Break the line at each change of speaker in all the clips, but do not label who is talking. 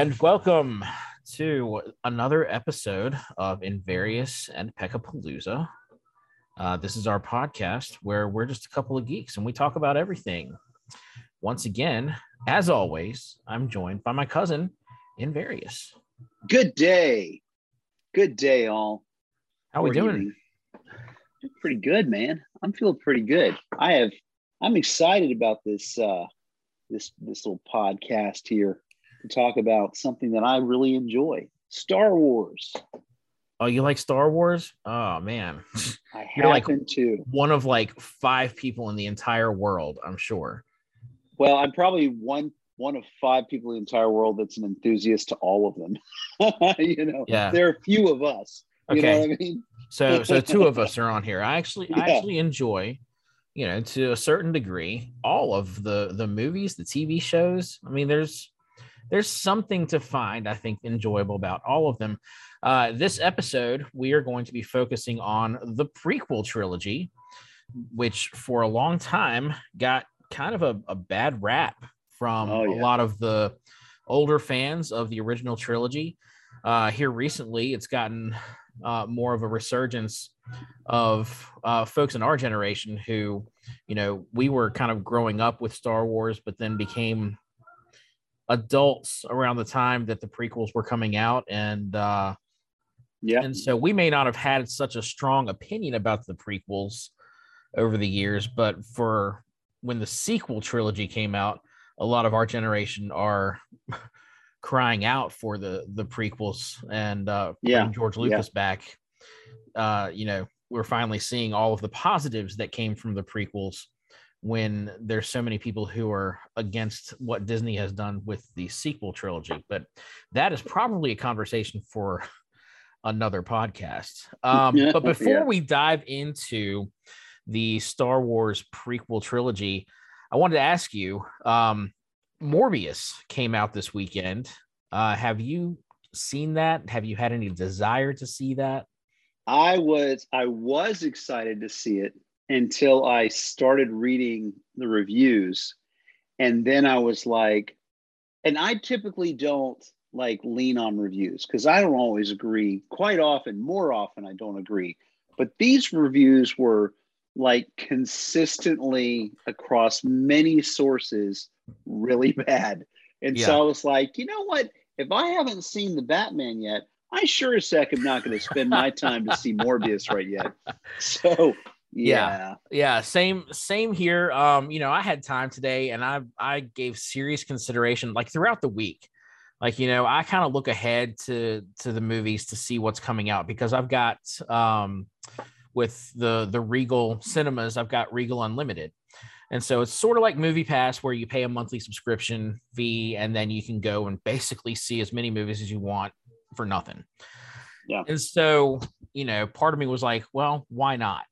and welcome to another episode of Invarious and Peckapalooza. Uh, this is our podcast where we're just a couple of geeks and we talk about everything. Once again, as always, I'm joined by my cousin, Invarious.
Good day. Good day, all.
How are
we
doing?
evening. Pretty good, man. I'm feeling pretty good. I have. I'm excited about this. Uh, this this little podcast here to talk about something that I really enjoy. Star Wars.
Oh, you like Star Wars? Oh man,
I
You're like-
happen to.
one of like five people in the entire world, I'm sure.
Well, I'm probably one one of five people in the entire world that's an enthusiast to all of them. you know,
Yeah.
there are a few of us. You
Okay.
know what I mean?
So, so two of us are on here. I actually, I actually enjoy, you know, to a certain degree, all of the the movies, the TV shows. I mean, there's there's something to find, I think, enjoyable about all of them. Uh, this episode, we are going to be focusing on the prequel trilogy, which for a long time got kind of a, a bad rap from
Oh,
a lot of the older fans of the original trilogy. Uh, here recently, it's gotten uh, more of a resurgence of uh, folks in our generation who, you know, we were kind of growing up with Star Wars, but then became adults around the time that the prequels were coming out, and uh,
Yeah.
and so we may not have had such a strong opinion about the prequels over the years, but for when the sequel trilogy came out, a lot of our generation are crying out for the the prequels and uh
Yeah,
George
yeah.
Lucas back. Uh, you know, we're finally seeing all of the positives that came from the prequels when there's so many people who are against what Disney has done with the sequel trilogy. But that is probably a conversation for another podcast. Um,
Yeah,
but before
yeah.
we dive into the Star Wars prequel trilogy, I wanted to ask you um, Morbius came out this weekend. Uh, have you seen that? Have you had any desire to see that?
I was I was excited to see it until I started reading the reviews. And then I was like and I typically don't like lean on reviews cuz I don't always agree quite often more often I don't agree. But these reviews were like consistently across many sources really bad. And so I was like you know what? If I haven't seen the Batman yet I sure as heck am not going to spend my time to see Morbius right yet. So yeah,
Yeah, same same here. Um, you know, I had time today and I I gave serious consideration like throughout the week. Like, you know, I kind of look ahead to to the movies to see what's coming out because I've got um with the the Regal cinemas, I've got Regal Unlimited. And so it's sort of like Movie Pass where you pay a monthly subscription fee and then you can go and basically see as many movies as you want for nothing.
Yeah.
And so, you know, part of me was like, well, why not?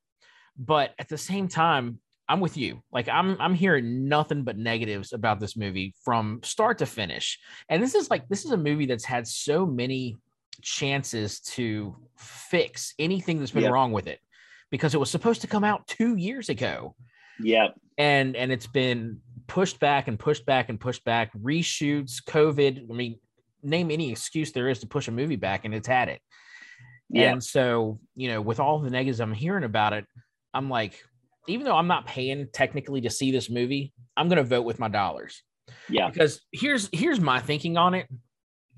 But at the same time, I'm with you. Like I'm I'm hearing nothing but negatives about this movie from start to finish. And this is like this is a movie that's had so many chances to fix anything that's been
Yep.
wrong with it because it was supposed to come out 2 years ago
yeah,
and and it's been pushed back and pushed back and pushed back reshoots covid i mean name any excuse there is to push a movie back and it's had it
yeah,
and so you know with all the negatives i'm hearing about it i'm like even though i'm not paying technically to see this movie i'm going to vote with my dollars.
Yeah,
because here's here's my thinking on it.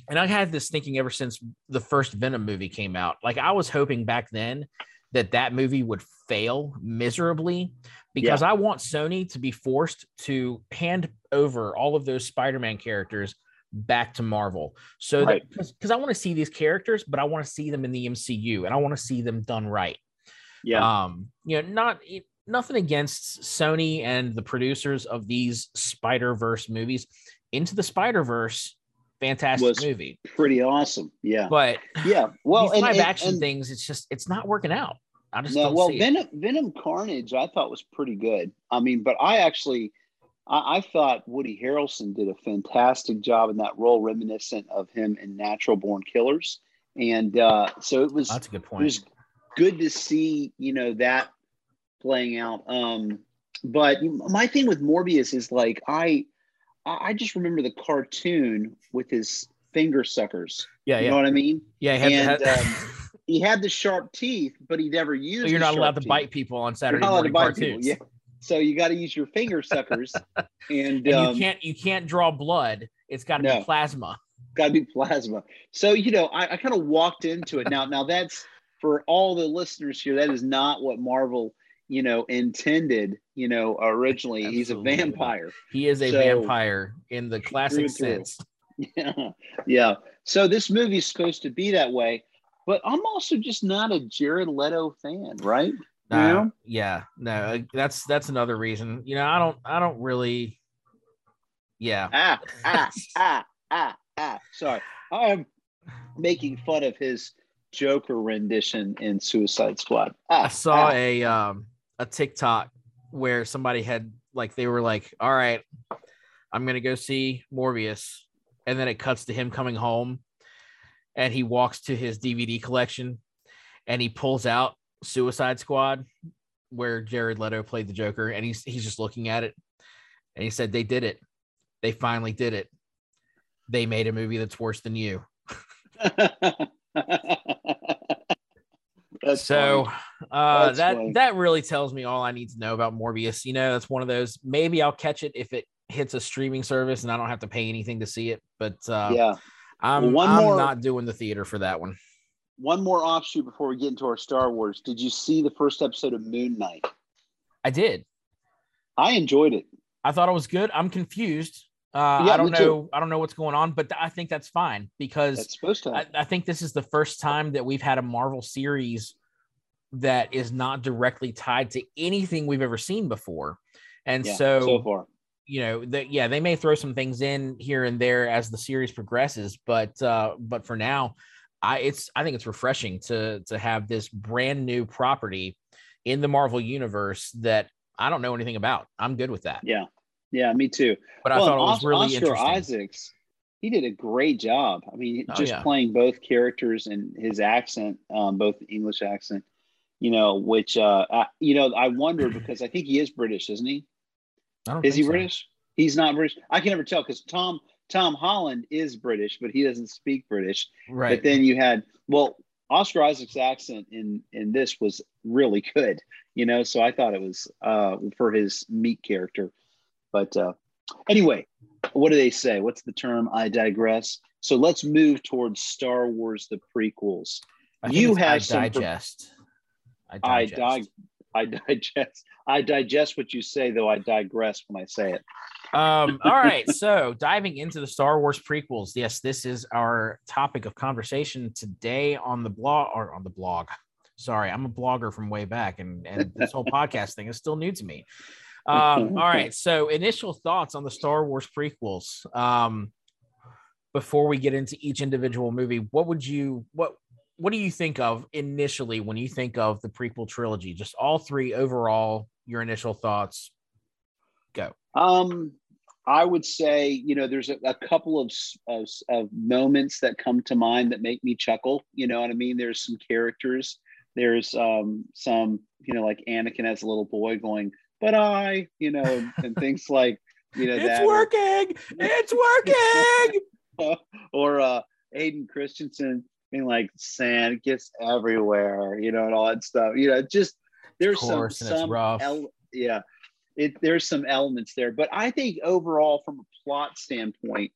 And i had this thinking ever since the first venom movie came out. Like i was hoping back then that that movie would fail miserably because i want sony to be forced to hand over all of those spider-man characters back to marvel. So
Right.
that because i want to see these characters but i want to see them in the mcu and i want to see them done right
yeah,
um you know not it- nothing against sony and the producers of these spider verse movies into the spider verse fantastic
Was-
movie
pretty awesome. Yeah,
but
yeah. Well,
these live
and-
action
and-
things it's just it's not working out i just
no, well,
it.
Venom, Venom Carnage, I thought was pretty good. I mean, but I actually, I, I thought Woody Harrelson did a fantastic job in that role, reminiscent of him in Natural Born Killers, and uh, so it was.
that's a good
it
point
was good to see you know that playing out um but my thing with morbius is like i i just remember the cartoon with his finger suckers.
Yeah,
You
yeah,
know what I mean?
yeah. he had-
and,
had-
um, He had the sharp teeth, but he never used.
so you're not allowed to
teeth.
bite people on
You're
Saturday
not allowed to
morning
bite people.
cartoons.
Yeah. So you got to use your finger suckers, and,
And
um,
you can't you can't draw blood. It's got to
No.
be plasma.
got to be plasma. So you know, I, I kind of walked into it. Now, now that's for all the listeners here. That is not what Marvel, you know, intended. You know, originally he's a vampire.
He is a
So-
vampire in the classic sense.
Yeah, yeah. So this movie's supposed to be that way, but I'm also just not a Jared Leto fan, right?
No,
Yeah.
yeah, no, uh, that's that's another reason. You know, I don't I don't really yeah.
Ah, ah, ah, ah, ah. Sorry, I'm making fun of his Joker rendition in Suicide Squad. Ah,
I saw
ah.
a um a TikTok where somebody had like they were like, "All right, I'm gonna go see Morbius," and then it cuts to him coming home, and he walks to his DVD collection, and he pulls out Suicide Squad, where Jared Leto played the Joker, and he's he's just looking at it, and he said, "They did it, they finally did it. They made a movie that's worse than you."
That's
so uh that
funny.
that really tells me all i need to know about morbius you know that's one of those maybe i'll catch it if it hits a streaming service and i don't have to pay anything to see it but uh
yeah.
i'm,
one
I'm
more-
not doing the theater for that one
One more offshoot before we get into our Star Wars. Did you see the first episode of Moon Knight?
i did
I enjoyed it.
i thought it was good i'm confused uh
Yeah,
i don't
me too.
know i don't know what's going on but th- i think that's fine because
That's supposed to.
I, I think this is the first time that we've had a Marvel series that is not directly tied to anything we've ever seen before. And
yeah,
so,
so far.
you know, that yeah, they may throw some things in here and there as the series progresses, but uh, but for now, I it's I think it's refreshing to to have this brand new property in the Marvel universe that I don't know anything about. I'm good with that.
Yeah. Yeah, me too.
But I thought it was
Os-
really
Oscar
interesting.
Isaacs, he did a great job. I mean,
Oh,
just
yeah.
playing both characters and his accent, um, both English accent, you know, which, uh, I, you know, I wonder because I think he is British, isn't he?
I don't
Is he
so.
British? He's not British. I can never tell because Tom Tom Holland is British, but he doesn't speak British.
Right.
But then you had well, Oscar Isaac's accent in in this was really good, you know. So I thought it was uh, for his meat character. But uh, anyway, what do they say? What's the term? I digress. So let's move towards Star Wars: the prequels.
I
you have
I
some-
digest. I
I
digest.
dig, I digest. I digest what you say, though I digress when I say it.
Um, all right. So diving into the Star Wars prequels. Yes, this is our topic of conversation today on the blog or on the blog. Sorry, I'm a blogger from way back, and, and this whole podcast thing is still new to me. Um, all right. So initial thoughts on the Star Wars prequels. Um, before we get into each individual movie, what would you what what do you think of initially when you think of the prequel trilogy? Just all three overall, your initial thoughts. Go.
Um, I would say, you know, there's a, a couple of, of of moments that come to mind that make me chuckle. You know what I mean? There's some characters. There's um, some, you know, like Anakin as a little boy going, "But I," you know, and, and things like, you know,
It's
that. or-
working. It's working.
or uh Hayden Christensen being like sand gets everywhere, you know, and all that stuff. You know, just there's
course,
some some el- yeah. It there's some elements there, but I think overall from a plot standpoint,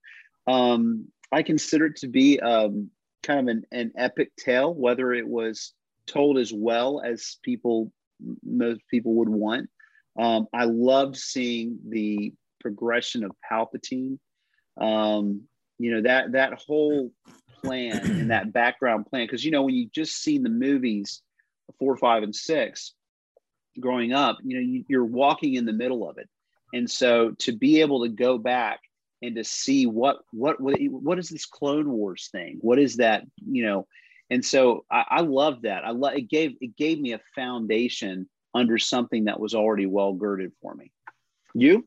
um, I consider it to be um kind of an, an epic tale, whether it was told as well as people most people would want. Um, I loved seeing the progression of Palpatine. Um, you know that that whole plan and that background plan, because you know when you just seen the movies four, five, and six growing up, you know you, you're walking in the middle of it, and so to be able to go back and to see what what what what is this Clone Wars thing? What is that? You know, and so I, I love that. I love it gave it gave me a foundation under something that was already well girded for me. You?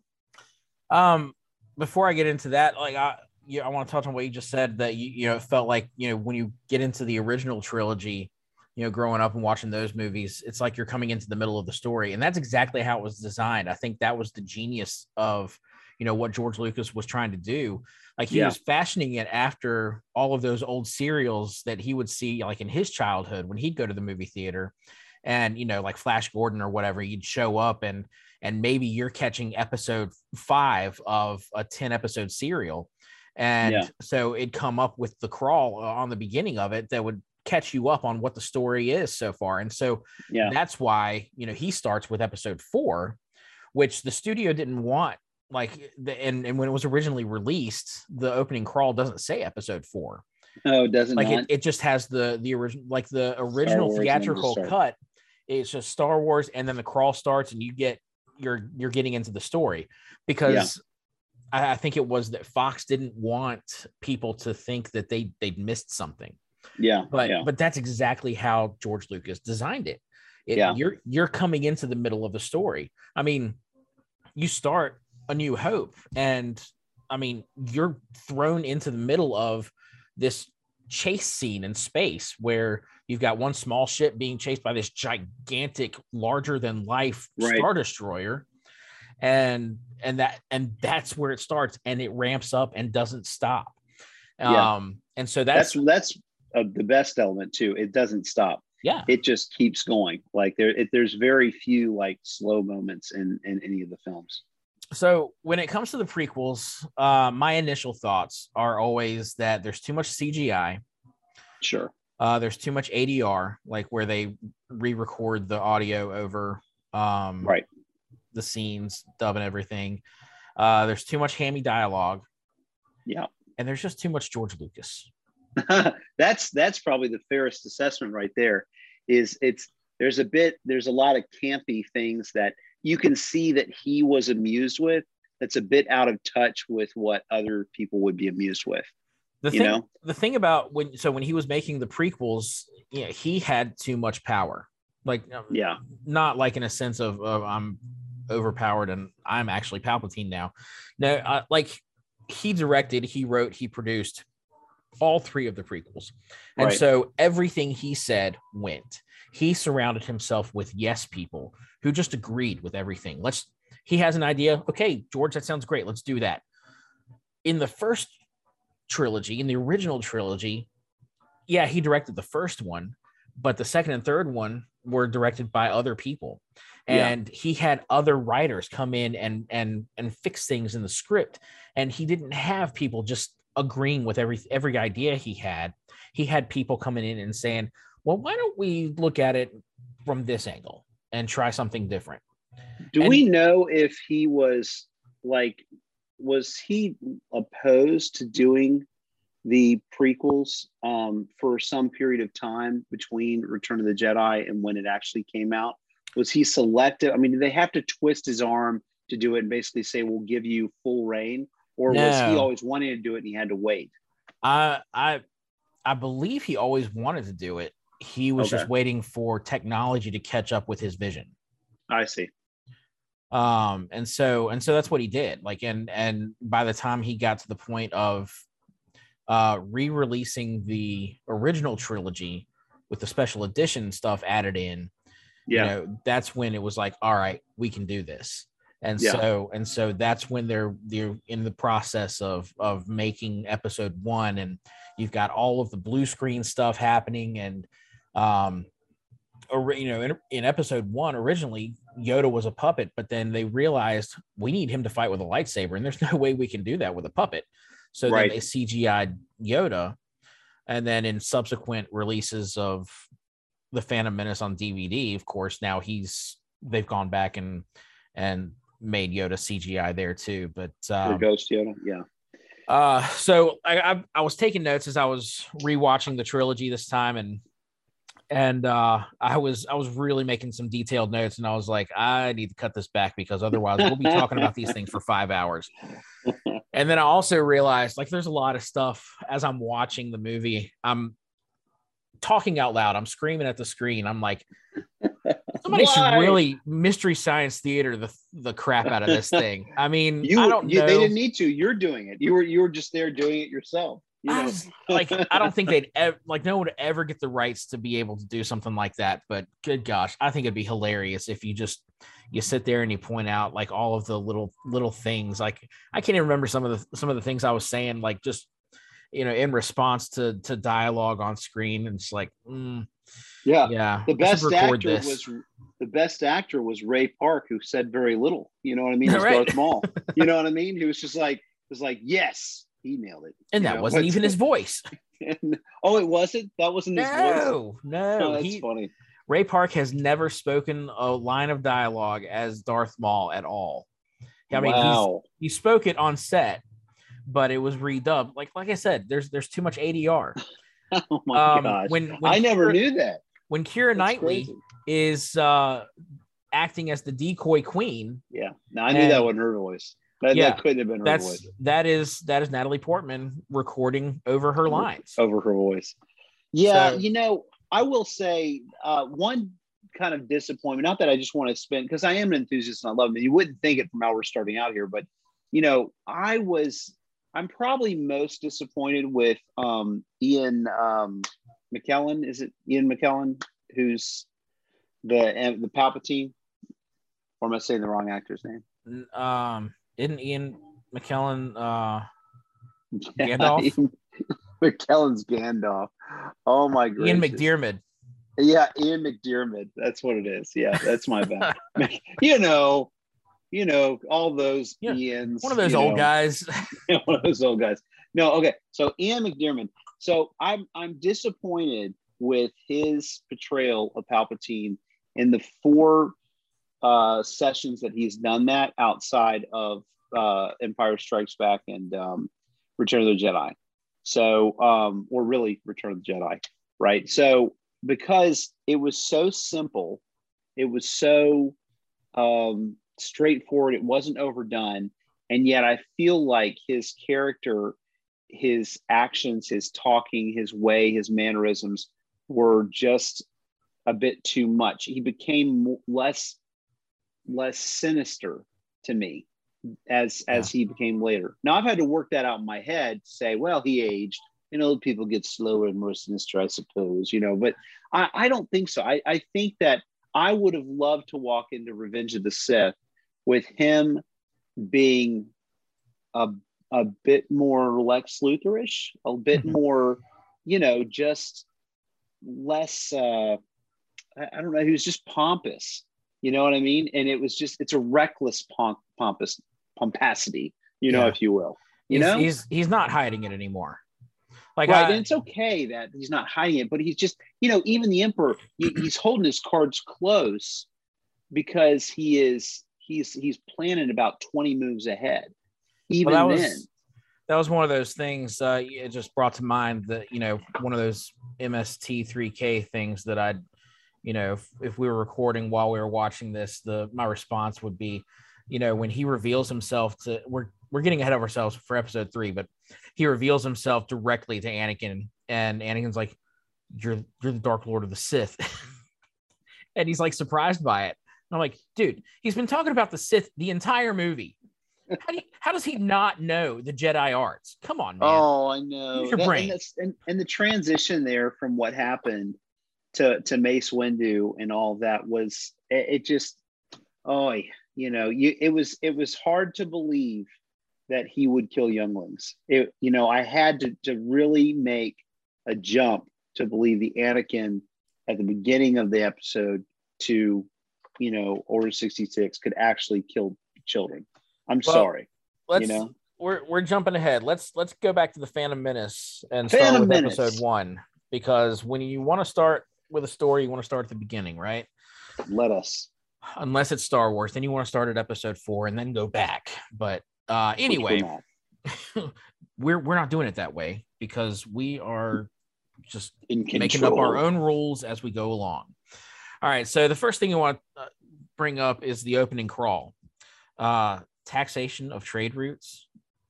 Um, before I get into that, like I, you, know, I want to touch on what you just said that you, you know, it felt like you know when you get into the original trilogy, you know, growing up and watching those movies, it's like you're coming into the middle of the story, and that's exactly how it was designed. I think that was the genius of you know what George Lucas was trying to do. Like he
Yeah.
was fashioning it after all of those old serials that he would see like in his childhood when he'd go to the movie theater, and you know like Flash Gordon or whatever, you'd show up and and maybe you're catching episode five of a ten episode serial, and
Yeah.
so it'd come up with the crawl uh, on the beginning of it that would catch you up on what the story is so far, and so
Yeah.
that's why you know he starts with episode four which the studio didn't want like the and, and when it was originally released the opening crawl doesn't say episode four
Oh, it doesn't
like it, it just has the the original like the original theatrical cut it's just star wars and then the crawl starts and you get you're you're getting into the story because I, I think it was that fox didn't want people to think that they they'd missed something
yeah.
but
yeah.
but that's exactly how George Lucas designed it. It-
Yeah.
You're you're coming into the middle of the story. I mean, you start a new hope, and I mean, you're thrown into the middle of this chase scene in space where you've got one small ship being chased by this gigantic, larger than life
Right.
star destroyer. And and that and that's where it starts and it ramps up and doesn't stop.
Yeah.
Um and so that's,
that's that's uh, the best element too. It doesn't stop.
yeah.
It just keeps going. Like there, it, there's very few like slow moments in in any of the films.
So when it comes to the prequels uh my initial thoughts are always that there's too much cgi
Sure.
uh there's too much adr like where they re-record the audio over um
Right.
the scenes dub and everything uh there's too much hammy dialogue
Yeah.
and there's just too much george lucas
that's that's probably the fairest assessment right there is it's there's a bit there's a lot of campy things that you can see that he was amused with that's a bit out of touch with what other people would be amused with
the
you
thing
know
the thing about when so when he was making the prequels you know, he had too much power like um,
yeah
not like in a sense of, of I'm overpowered and I'm actually Palpatine now. No, uh, like he directed, he wrote, he produced all three of the prequels. And
Right.
so everything he said went. He surrounded himself with yes people who just agreed with everything. Let's he has an idea. Okay, George, that sounds great. Let's do that. In the first trilogy, in the original trilogy, yeah, he directed the first one, but the second and third one were directed by other people.
Yeah.
And he had other writers come in and and and fix things in the script. And he didn't have people just agreeing with every every idea he had. He had people coming in and saying, "Well, why don't we look at it from this angle and try something different?"
do
And-
we know if he was like was he opposed to doing the prequels um, for some period of time between return of the jedi and when it actually came out was he selective i mean did they have to twist his arm to do it and basically say we'll give you full rein or was he always wanting to do it and he had to wait
I I I believe he always wanted to do it. He was just waiting for technology to catch up with his vision.
i see.
Um and so and so that's what he did. Like and and by the time he got to the point of uh re-releasing the original trilogy with the special edition stuff added in
yeah.
you know that's when it was like all right we can do this. And
Yeah.
so and so that's when they're they're in the process of of making episode one and you've got all of the blue screen stuff happening and um ori- you know in, in episode one originally yoda was a puppet but then they realized we need him to fight with a lightsaber and there's no way we can do that with a puppet so
Right.
then they cgi'd yoda and then in subsequent releases of the Phantom Menace on DVD, of course, now he's they've gone back and and made Yoda CGI there too. But
or
um,
ghost yoda yeah
uh, so I, I I was taking notes as I was rewatching the trilogy this time, and and uh, I was I was really making some detailed notes, and I was like, I need to cut this back because otherwise we'll be talking about these things for five hours. And then I also realized like there's a lot of stuff as I'm watching the movie. I'm talking out loud. I'm screaming at the screen. I'm like, somebody
Why?
should really mystery science theater the the crap out of this thing. I mean,
you,
I don't
you
know.
they didn't need to you're doing it you were you were just there doing it yourself you
I
know?
was- like I don't think they'd ever like no one would ever get the rights to be able to do something like that. But good gosh, I think it'd be hilarious if you just you sit there and you point out like all of the little little things. Like I can't even remember some of the some of the things I was saying, like just you know, in response to to dialogue on screen. And it's like, mm,
yeah,
yeah.
The best actor this. was the best actor was Ray Park, who said very little. You know what I mean? He's right. Darth Maul. You know what I mean? He was just like, was like, yes, he nailed it.
And that
know?
wasn't even his voice.
And, oh, it wasn't. That wasn't his
no,
voice.
No, no,
oh, that's he, funny.
Ray Park has never spoken a line of dialogue as Darth Maul at all. I mean, wow. he spoke it on set, but it was redubbed. Like like I said, there's there's too much ADR.
oh my um, gosh! When, when I never knew that.
When Keira Knightley crazy. is uh, acting as the decoy queen.
Yeah, no, I knew and, that wasn't her voice. That, yeah, that couldn't have been her
that's,
voice.
That is that is Natalie Portman recording over her lines.
Over her voice. Yeah, so, you know, I will say uh, one kind of disappointment. Not that I just want to spend because I am an enthusiast and I love them. You wouldn't think it from how we're starting out here, but you know, I was I'm probably most disappointed with um, Ian um, McKellen. Is it Ian McKellen who's the the Palpatine? Or am I saying the wrong actor's name?
Um, isn't Ian McKellen uh, Gandalf?
McKellen's Gandalf. Oh my god.
Ian McDiarmid.
Yeah, Ian McDiarmid. That's what it is. Yeah, that's my bad. you know, you know, all those yeah, Ians.
One of those old
know.
guys.
one of those old guys. No, okay. So Ian McDiarmid. So I'm I'm disappointed with his portrayal of Palpatine in the four uh, sessions that he's done that outside of uh, Empire Strikes Back and um, Return of the Jedi. So, um, or really Return of the Jedi, right? So, because it was so simple, it was so um, straightforward, it wasn't overdone. And yet, I feel like his character, his actions, his talking, his way, his mannerisms were just a bit too much. He became less less sinister to me as as he became later. Now I've had to work that out in my head to say, well, he aged. And old people get slower and more sinister, I suppose, you know. But I, I don't think so. I, I think that I would have loved to walk into Revenge of the Sith with him being a a bit more Lex Luthorish, a bit mm-hmm. more, you know, just less. Uh, I, I don't know. He was just pompous. You know what I mean? And it was just it's a reckless pomp, pompous pomposity, you know, yeah. if you will. You
he's,
know,
he's he's not hiding it anymore.
Like, right, I, and it's okay that he's not hiding it, but he's just, you know, even the emperor, he, he's holding his cards close because he is he's he's planning about twenty moves ahead. Even well, that then, was,
that was one of those things. Uh, it just brought to mind that you know one of those MST3K things that I'd, you know, if, if we were recording while we were watching this, the my response would be, you know, when he reveals himself to we're we're getting ahead of ourselves for episode three, but he reveals himself directly to Anakin, and Anakin's like, "You're you're the Dark Lord of the Sith," and he's like surprised by it. And I'm like, dude, he's been talking about the Sith the entire movie. How, do you, how does he not know the Jedi arts? Come on, man.
Oh, I know. That, brain. And, and, and the transition there from what happened to to Mace Windu and all that was it, it just oh you know you it was it was hard to believe that he would kill younglings. It you know i had to to really make a jump to believe the anakin at the beginning of the episode to you know order 66 could actually kill children. I'm well, sorry
let's
you know?
we're, we're jumping ahead. Let's let's go back to the phantom menace and phantom start with menace. episode one because when you want to start with a story you want to start at the beginning right
let us
unless it's Star Wars. Then you want to start at episode four and then go back. But uh, anyway, we're we're not doing it that way because we are just making up our own rules as we go along. All right. So the first thing you want to bring up is the opening crawl. Uh, taxation of trade routes,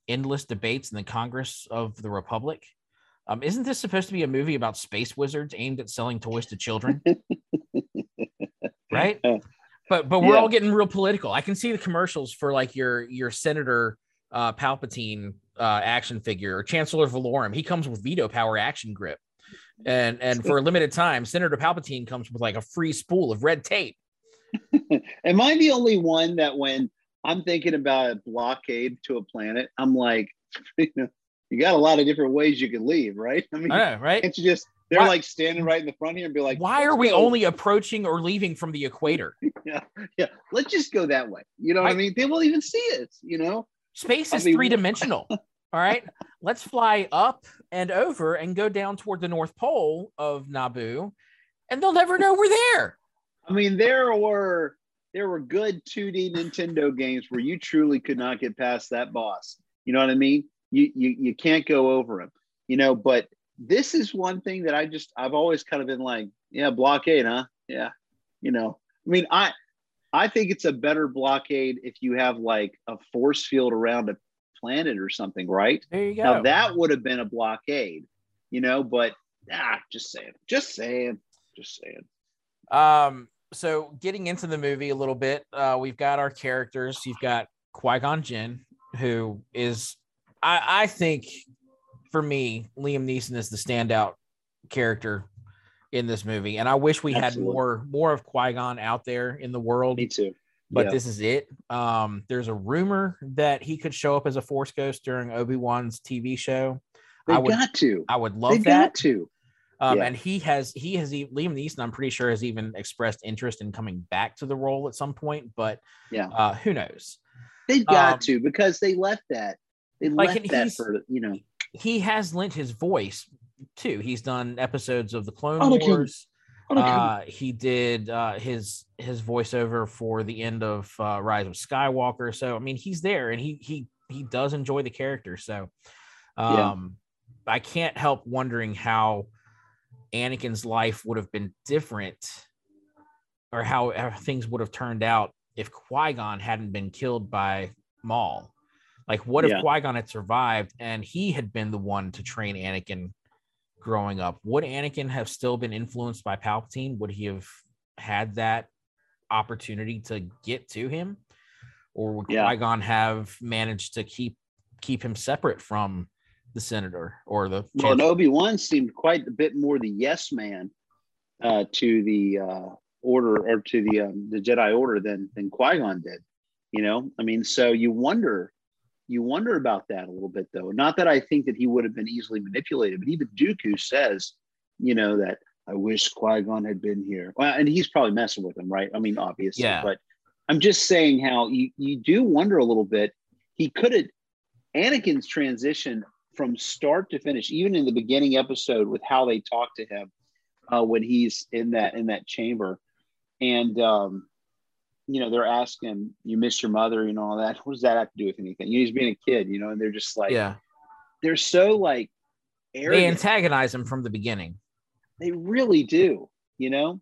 endless debates in the Congress of the Republic. Um, isn't this supposed to be a movie about space wizards aimed at selling toys to children? right? Uh, but but we're yeah. all getting real political. I can see the commercials for like your your Senator uh, Palpatine uh, action figure or Chancellor Valorum. He comes with veto power action grip, and and for a limited time, Senator Palpatine comes with like a free spool of red tape.
Am I the only one that when I'm thinking about a blockade to a planet, I'm like, you know, you got a lot of different ways you can leave, right? I mean,
know, right?
can't you just they're
Why-
like standing right in the front here and be like,
Why are we
go."
only approaching or leaving from the equator?
yeah, yeah, let's just go that way. You know what I,
I-
mean? They won't even see it, you know?
Space
I
is
mean,
three dimensional. All right. Let's fly up and over and go down toward the North Pole of Naboo, and they'll never know we're there.
I mean, there were there were good 2D Nintendo games where you truly could not get past that boss. You know what I mean? You you you can't go over him. You know, but this is one thing that I just I've always kind of been like, yeah, blockade, huh? Yeah. You know, I mean, I I think it's a better blockade if you have like a force field around a planet or something, right?
There you go.
Now that would have been a blockade, you know, but ah, just saying, just saying, just saying.
Um, so getting into the movie a little bit, uh, we've got our characters. You've got Qui Gon Jinn, who is, I, I think, for me, Liam Neeson is the standout character in this movie, and I wish we
Absolutely.
had more more of Qui Gon out there in the world.
Me too.
But
Yeah.
this is it. Um, there's a rumor that he could show up as a Force Ghost during Obi Wan's TV show.
They
I would,
got to.
I would
They
love
got
that.
to.
Um,
Yeah.
and he has he has Liam Neeson. I'm pretty sure has even expressed interest in coming back to the role at some point. But
Yeah.
uh, who knows?
They got
Um,
to because they left that. They
Like,
left
and
that for you know.
He has lent his voice too. He's done episodes of the Clone
Anakin.
Wars.
Anakin.
Uh, he did uh, his his voiceover for the end of uh, Rise of Skywalker. So I mean, he's there, and he he he does enjoy the character. So
Yeah.
um, I can't help wondering how Anakin's life would have been different, or how, how things would have turned out if Qui Gon hadn't been killed by Maul. Like, what if
Yeah.
Qui Gon had survived and he had been the one to train Anakin growing up? Would Anakin have still been influenced by Palpatine? Would he have had that opportunity to get to him, or would
Yeah.
Qui Gon have managed to keep keep him separate from the senator or the?
Well,
chancellor?
Obi Wan seemed quite a bit more the yes man uh, to the uh, order or to the um, the Jedi Order than than Qui Gon did. You know, I mean, so you wonder, you wonder about that a little bit, though. Not that I think that he would have been easily manipulated, but even Dooku says, you know, that I wish Qui Gon had been here. Well, and he's probably messing with him, right? I mean, obviously,
Yeah.
but I'm just saying how you you do wonder a little bit. He could have Anakin's transition from start to finish, even in the beginning episode with how they talk to him uh, when he's in that in that chamber, and um, you know they're asking "You miss your mother," you know all that. What does that have to do with anything? You know, he's being a kid, you know, and they're just like
yeah,
they're so like
they
arrogant.
antagonize him from the beginning.
They really do, you know.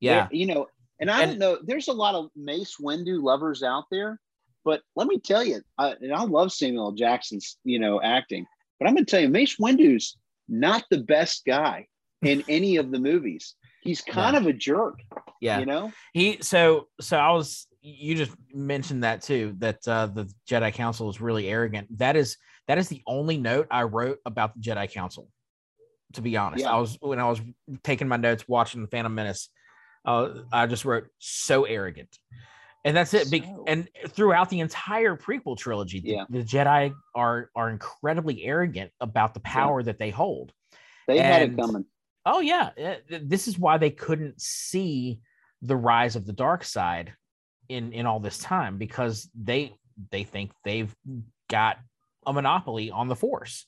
Yeah,
They're- you know, and I
And-
don't know. There's a lot of Mace Windu lovers out there, but let me tell you, I, and I love Samuel L. Jackson's, you know, acting. But I'm going to tell you, Mace Windu's not the best guy in any of the movies. He's kind of a jerk,
yeah.
you know.
He so so I was you just mentioned that too that uh, the Jedi Council is really arrogant. That is that is the only note I wrote about the Jedi Council. To be honest,
Yeah.
I was when I was taking my notes watching the Phantom Menace, uh, I just wrote so arrogant, and that's it. Be-
So-
and throughout the entire prequel trilogy, the-
Yeah.
the, Jedi are are incredibly arrogant about the power that they hold.
They had it coming.
Oh yeah, eh, this is why they couldn't see the rise of the dark side in in all this time because they they think they've got a monopoly on the force.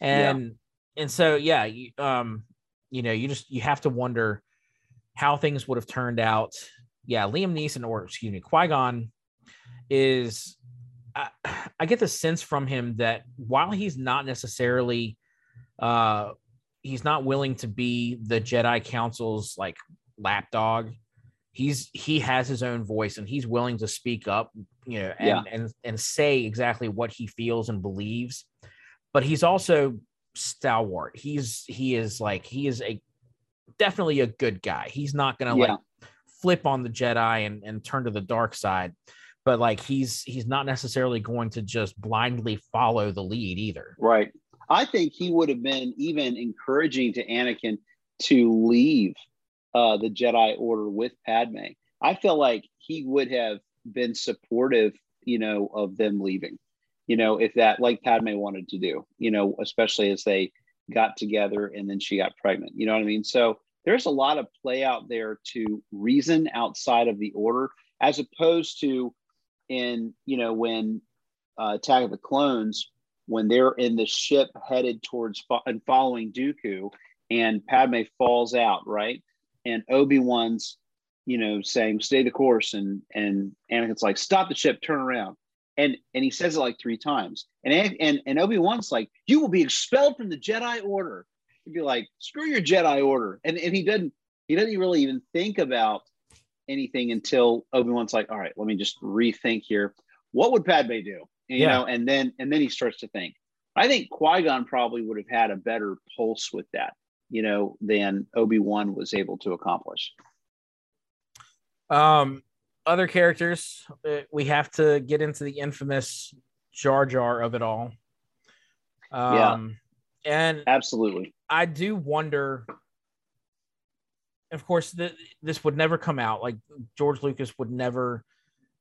And and so yeah, you, um you know, you just you have to wonder how things would have turned out. Yeah, Liam Neeson or excuse me, Qui-Gon is I, I get the sense from him that while he's not necessarily uh he's not willing to be the Jedi Council's like lapdog. He's he has his own voice and he's willing to speak up, you know, and
Yeah.
and and say exactly what he feels and believes. But he's also stalwart. He's he is like he is a definitely a good guy. He's not gonna
Yeah.
like flip on the Jedi and and turn to the dark side. But like he's he's not necessarily going to just blindly follow the lead either.
Right. I think he would have been even encouraging to Anakin to leave uh, the Jedi Order with Padme I feel like he would have been supportive, you know, of them leaving. You know, if that like Padme wanted to do, you know, especially as they got together and then she got pregnant. You know what I mean? So there's a lot of play out there to reason outside of the order, as opposed to in, you know, when uh, Attack of the Clones, when they're in the ship headed towards fo- and following Dooku, and Padme falls out, right? And Obi Wan's, you know, saying "Stay the course," and and Anakin's like, "Stop the ship, turn around," and and he says it like three times, and and and Obi Wan's like, "You will be expelled from the Jedi Order." He'd be like, "Screw your Jedi Order," and and he doesn't he doesn't really even think about anything until Obi Wan's like, "All right, let me just rethink here. What would Padme do?" You
Yeah.
know, and then and then he starts to think. I think Qui Gon probably would have had a better pulse with that, you know, than Obi Wan was able to accomplish.
Um, other characters, uh, we have to get into the infamous Jar Jar of it all.
Yeah.
Um, and
Absolutely.
I do wonder. Of course, th- this would never come out. Like George Lucas would never,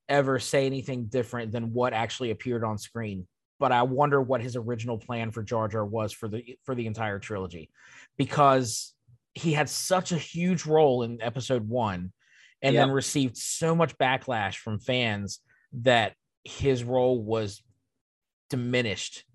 ever say anything different than what actually appeared on screen. But I wonder what his original plan for Jar Jar was for the for the entire trilogy, because he had such a huge role in Episode One, and then received so much backlash from fans that his role was diminished.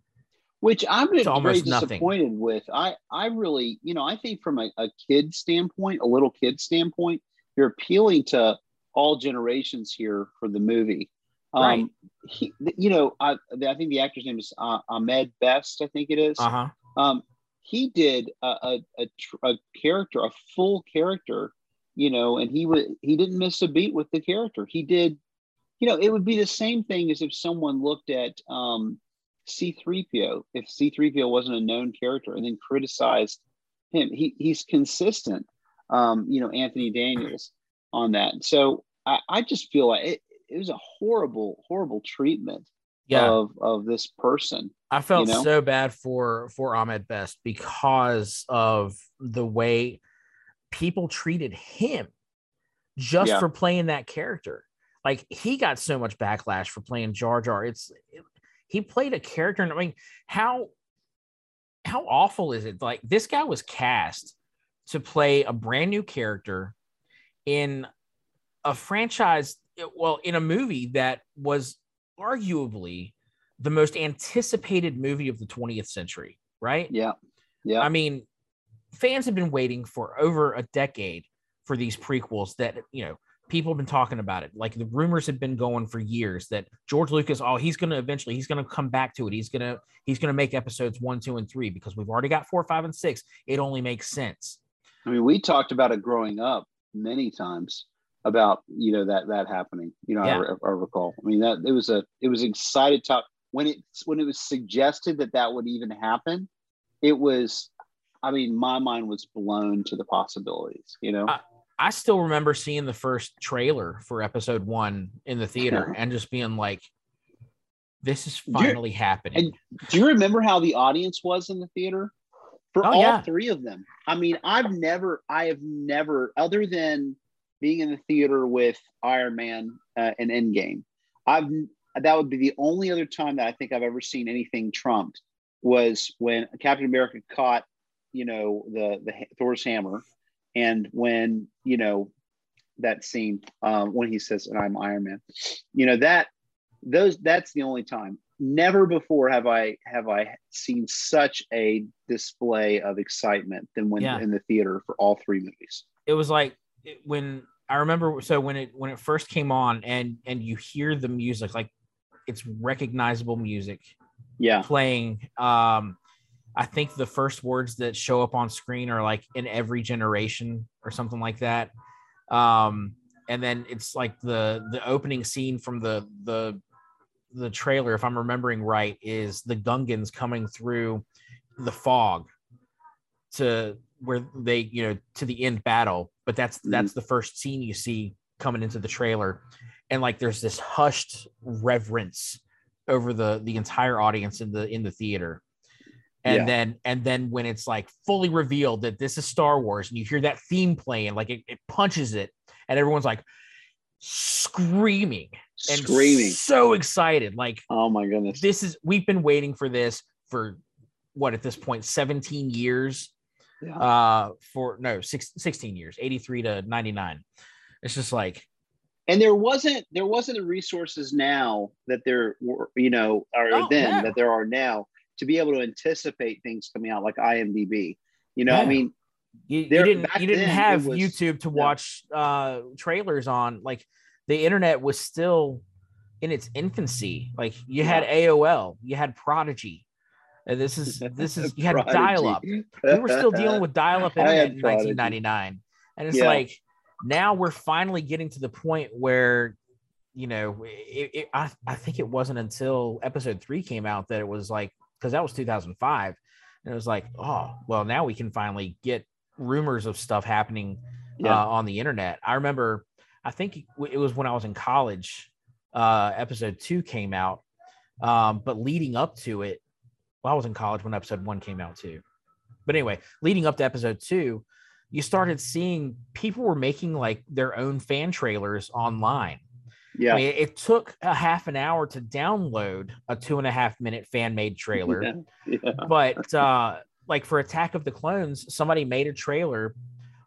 Which I'm very
almost nothing.
disappointed with. I I really, you know, I think from a, a kid standpoint, a little kid standpoint, you're appealing to all generations here for the movie.
Right.
Um, he, you know, I, I think the actor's name is uh, Ahmed Best. I think it is.
Uh huh.
um, he did a, a, a, tr- a character, a full character, you know, and he would he didn't miss a beat with the character. He did, you know, it would be the same thing as if someone looked at um, C3PO, if C3PO wasn't a known character, and then criticized him. He he's consistent, um, you know, Anthony Daniels on that. So I, I just feel like it, it was a horrible, horrible treatment
Yeah.
of of this person.
I felt
you know?
so bad for for Ahmed Best because of the way people treated him just
Yeah.
for playing that character. Like he got so much backlash for playing Jar Jar. It's he played a character, and I mean, how how awful is it? Like this guy was cast to play a brand new character in a franchise, well, in a movie that was arguably the most anticipated movie of the 20th century, right?
Yeah, yeah.
I mean, fans have been waiting for over a decade for these prequels that, you know, people have been talking about it. Like the rumors have been going for years that George Lucas, oh, he's going to eventually, he's going to come back to it. He's going to, he's going to make episodes one, two, and three because we've already got four, five, and six. It only makes sense.
I mean, we talked about it growing up many times about you know that that happening. You know,
Yeah.
I, I recall. I mean, that it was a it was excited talk when it when it was suggested that that would even happen. It was, I mean, my mind was blown to the possibilities. You know,
I- I still remember seeing the first trailer for episode one in the theater and just being like, this is finally happening.
do you remember how the audience was in the theater for
Oh,
all
yeah.
three of them? I mean, I've never, I have never, other than being in the theater with Iron Man uh, and Endgame, I've that would be the only other time that I think I've ever seen anything trumped was when Captain America caught, you know, the the Thor's hammer, and when you know that scene um, when he says, "And I'm Iron Man," you know that those that's the only time never before have i have i seen such a display of excitement than when
Yeah.
in the theater for all three movies.
It was like it- when I remember so when it when it first came on and and you hear the music like it's recognizable music
yeah.
playing um I think the first words that show up on screen are like in every generation or something like that. Um and then it's like the the opening scene from the the the trailer if I'm remembering right is the Gungans coming through the fog to where they you know to the end battle but that's
Mhm.
that's the first scene you see coming into the trailer and like there's this hushed reverence over the the entire audience in the in the theater and
Yeah.
then and then when it's like fully revealed that this is star wars and you hear that theme playing like it, it punches it and everyone's like screaming and
Screaming.
so excited. Like
Oh my goodness.
this is we've been waiting for this for what at this point 17 years
Yeah.
uh for no six, 16 years 83 to 99 it's just like
and there wasn't there wasn't the resources now that there were you know or
Oh,
then
yeah.
that there are now to be able to anticipate things coming out like imdb you know i mean
you, you didn't you didn't have
was-
youtube to watch uh trailers on like the internet was still in its infancy. Like you had aol you had prodigy. And this is this is you had dial-up. We were still dealing with dial-up internet in 1999 and it's
Yeah.
like now we're finally getting to the point where you know it, it, I, I think it wasn't until episode three came out that it was like because that was 2005 and it was like oh well now we can finally get rumors of stuff happening
Yeah.
uh, on the internet. I remember i think it was when i was in college uh episode two came out um but leading up to it well, I was in college when episode one came out too. But anyway, leading up to episode two, you started seeing people were making like their own fan trailers online.
yeah
I mean, it took a half an hour to download a two and a half minute fan made trailer,
yeah, yeah.
but uh, like for Attack of the Clones, somebody made a trailer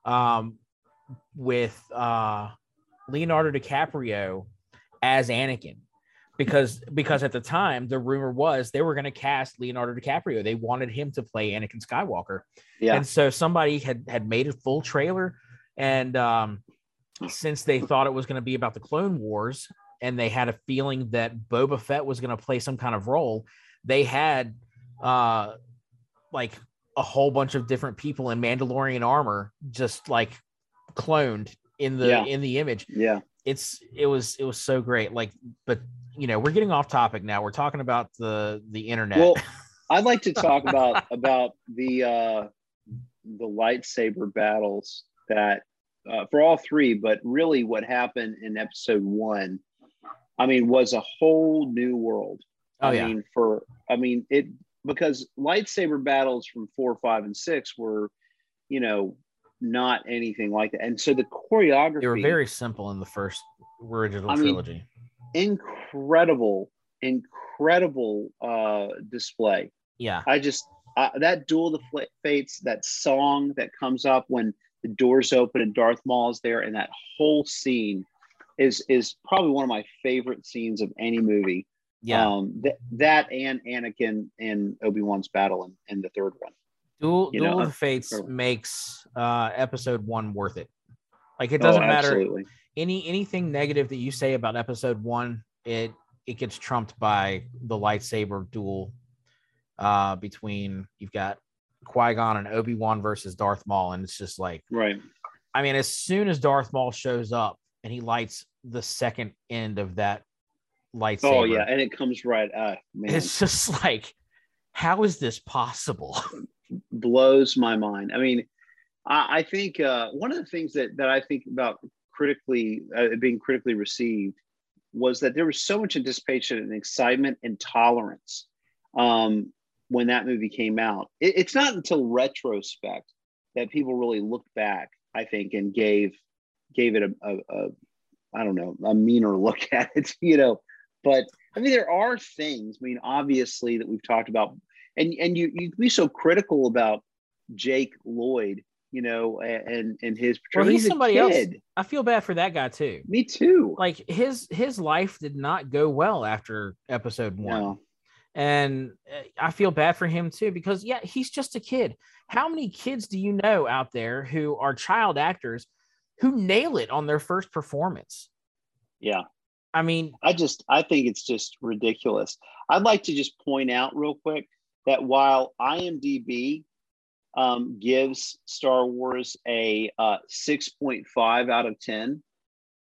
um, with uh, Leonardo DiCaprio as Anakin. Because because at the time the rumor was they were going to cast Leonardo DiCaprio. They wanted him to play Anakin Skywalker.
yeah
And so somebody had had made a full trailer, and um, since they thought it was going to be about the Clone Wars, and they had a feeling that Boba Fett was going to play some kind of role, they had uh, like a whole bunch of different people in Mandalorian armor, just like cloned in the
Yeah.
in the image.
yeah
It's it was it was so great. Like, but you know, we're getting off topic now. We're talking about the the internet.
well i'd like to talk about about the uh the lightsaber battles that uh, for all three but really what happened in episode one i mean was a whole new world
oh
I
yeah,
mean, for I mean it because lightsaber battles from four, five, and six were, you know, not anything like that. And so the choreography
they were very simple in the first original
I mean,
trilogy.
incredible, incredible uh display.
yeah,
I just uh, that duel of the fates, that song that comes up when the doors open and Darth Maul is there, and that whole scene is is probably one of my favorite scenes of any movie.
yeah.
Um, th- that and Anakin and Obi Wan's battle in, in the third one.
Duel,
you
Duel
know,
of the Fates
or-
makes uh, episode one worth it. Like it
Oh,
doesn't matter any anything negative that you say about episode one. It it gets trumped by the lightsaber duel uh, between you've got Qui Gon and Obi Wan versus Darth Maul, and it's just like
Right.
I mean, as soon as Darth Maul shows up and he lights the second end of that lightsaber,
Oh yeah, and it comes right. Uh, man,
it's just like, how is this possible?
blows my mind. I mean, I, I think uh, one of the things that that I think about critically uh, being critically received was that there was so much anticipation and excitement and tolerance um, when that movie came out. It, it's not until retrospect that people really looked back, I think, and gave gave it a, a, a I don't know a meaner look at it, you know. But I mean, there are things. I mean, obviously that we've talked about, and and you you can be so critical about Jake Lloyd, you know, and and his portrayal.
Well, he's
a
somebody else. I feel bad for that guy too.
Me too.
Like his his life did not go well after episode one.
No.
And uh, I feel bad for him too because yeah, he's just a kid. How many kids do you know out there who are child actors who nail it on their first performance?
Yeah.
I mean,
I just I think it's just ridiculous. I'd like to just point out real quick that while IMDb um, gives Star Wars a uh, 6.5 out of 10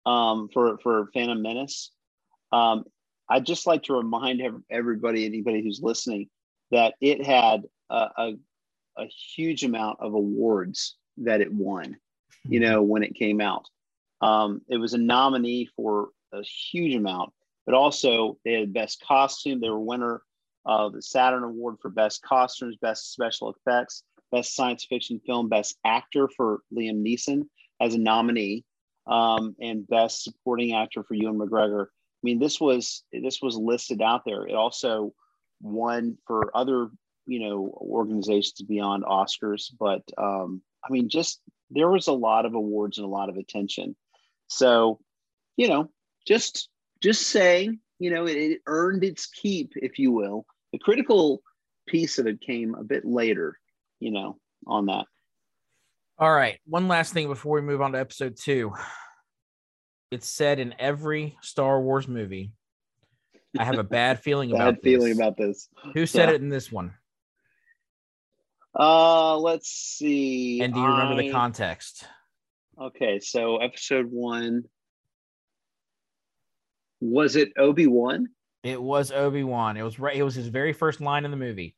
um, for for Phantom Menace, um, I'd just like to remind everybody, anybody who's listening, that it had a, a, a huge amount of awards that it won. You know, when it came out, um, it was a nominee for a huge amount, but also they had best costume. They were winner of the Saturn Award for best costumes, best special effects, best science fiction film, best actor for Liam Neeson as a nominee. um, and Best Supporting Actor for Ewan McGregor. I mean, this was this was listed out there. It also won for other you know organizations beyond Oscars, but um, I mean, just there was a lot of awards and a lot of attention. So, you know, just just saying, you know, it, it earned its keep, if you will. The critical piece of it came a bit later, you know, on that.
All right. One last thing before we move on to episode two. It's said in every Star Wars movie. I have a bad feeling
bad
about
feeling
this.
about this.
Who said
Yeah.
it in this one?
Uh, let's see.
And do you remember the context?
Okay, so episode one was it Obi Wan?
It was Obi Wan. It was right. It was his very first line in the movie.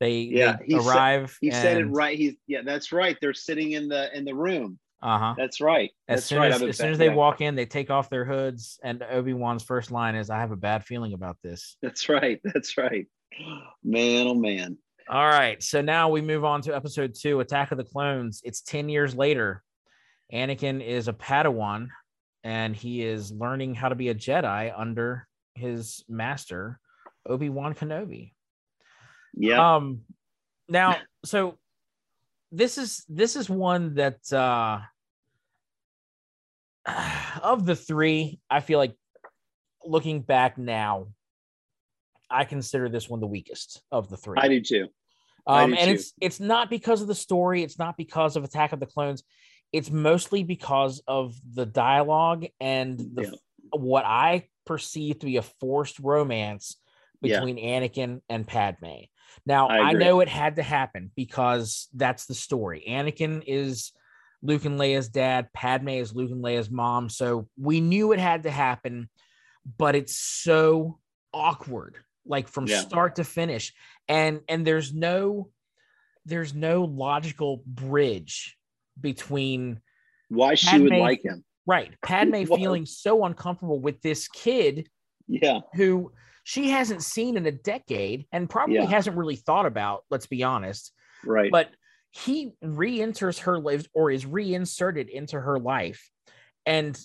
They,
Yeah,
they
he
arrive.
He said it right. He's yeah, that's right. They're sitting in the in the room.
Uh-huh.
That's right.
As
That's
soon
right.
as, as soon as they walk in, they take off their hoods, and Obi Wan's first line is, "I have a bad feeling about this."
That's right. That's right. Man, oh man.
All right, so now we move on to episode two, Attack of the Clones. It's ten years later. Anakin is a Padawan, and he is learning how to be a Jedi under his master, Obi Wan Kenobi.
Yeah.
Um, now, so this is this is one that uh of the three, I feel like looking back now, I consider this one the weakest of the three.
I do too. I
Um,
do
and
too.
it's it's not because of the story. It's not because of Attack of the Clones. It's mostly because of the dialogue and the
Yeah.
what I perceive to be a forced romance
Yeah.
between Anakin and Padme. Now
I
I, know it had to happen because that's the story. Anakin is Luke and Leia's dad. Padme is Luke and Leia's mom. So we knew it had to happen, but it's so awkward, like from
Yeah.
start to finish. And and there's no there's no logical bridge between
Why she would like him.
Right Padme
Well- uh,
feeling so uncomfortable with this kid
Yeah.
who she hasn't seen in a decade and probably
Yeah.
hasn't really thought about, let's be honest.
Right.
But he re-enters her life or is reinserted into her life. And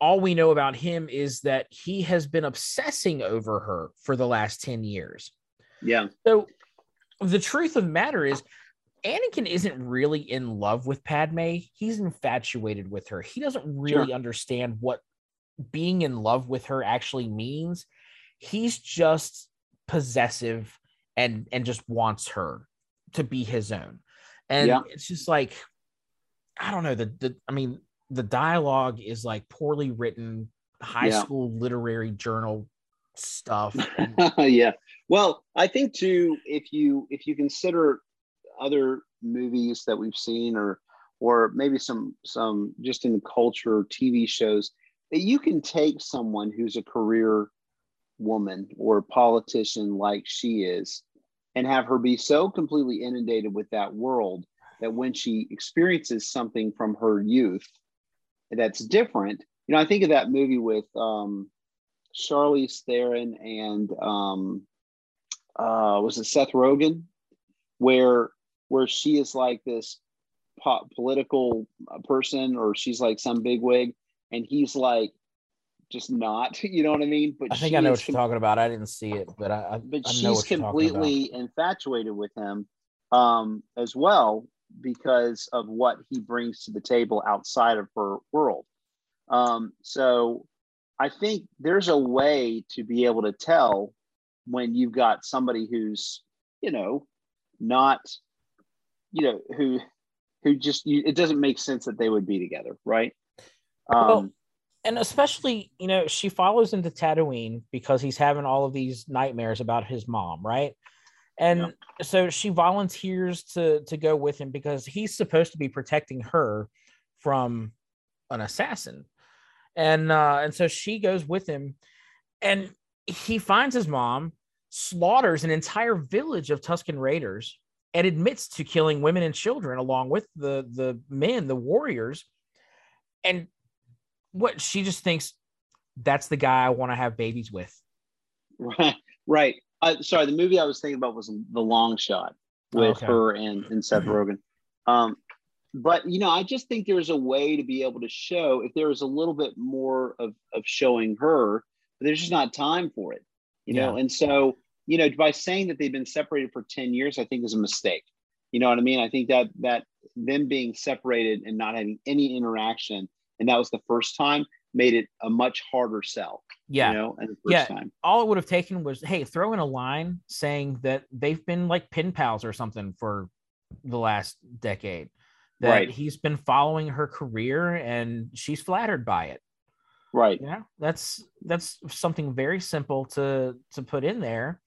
all we know about him is that he has been obsessing over her for the last 10 years.
yeah.
So the truth of the matter is Anakin isn't really in love with Padme. He's infatuated with her. He doesn't really understand what being in love with her actually means. He's just possessive and and just wants her to be his own. And
Yeah.
it's just like I don't know the the I mean the dialogue is like poorly written high
Yeah.
school literary journal stuff.
yeah. Well, I think too, if you if you consider other movies that we've seen, or or maybe some some just in the culture, TV shows, that you can take someone who's a career woman or a politician like she is, and have her be so completely inundated with that world that when she experiences something from her youth that's different, you know, I think of that movie with um, Charlize Theron and um, uh, was it Seth Rogen, where where she is like this po- political person, or she's like some bigwig, and he's like just not. You know what I mean? But
I think I know what you're talking about. I didn't see it, but I, I,
but
I know
she's
what you're talking about.
completely infatuated with him um, as well because of what he brings to the table outside of her world. Um, so I think there's a way to be able to tell when you've got somebody who's, you know, not, you know, who who just you, it doesn't make sense that they would be together, right? Um,
Well, and especially you know she follows into Tatooine because he's having all of these nightmares about his mom, right? And so she volunteers to to go with him because he's supposed to be protecting her from an assassin, and uh, and so she goes with him, and he finds his mom, slaughters an entire village of Tusken Raiders, and admits to killing women and children along with the the men, the warriors, and what she just thinks that's the guy I want to have babies with.
Right, right. Uh, sorry, the movie I was thinking about was The Long Shot with
Okay.
her and, and Seth Rogen. Um, but you know, I just think there's a way to be able to show if there was a little bit more of of showing her, but there's just not time for it, you know. And so, you know, by saying that they've been separated for 10 years, I think is a mistake. You know what I mean? I think that that them being separated and not having any interaction, and that was the first time, made it a much harder sell.
Yeah.
You know, and the first
Yeah.
time.
all it would have taken was hey throw in a line saying that they've been like pen pals or something for the last decade that
Right.
he's been following her career and she's flattered by it
Right.
yeah that's that's something very simple to to put in there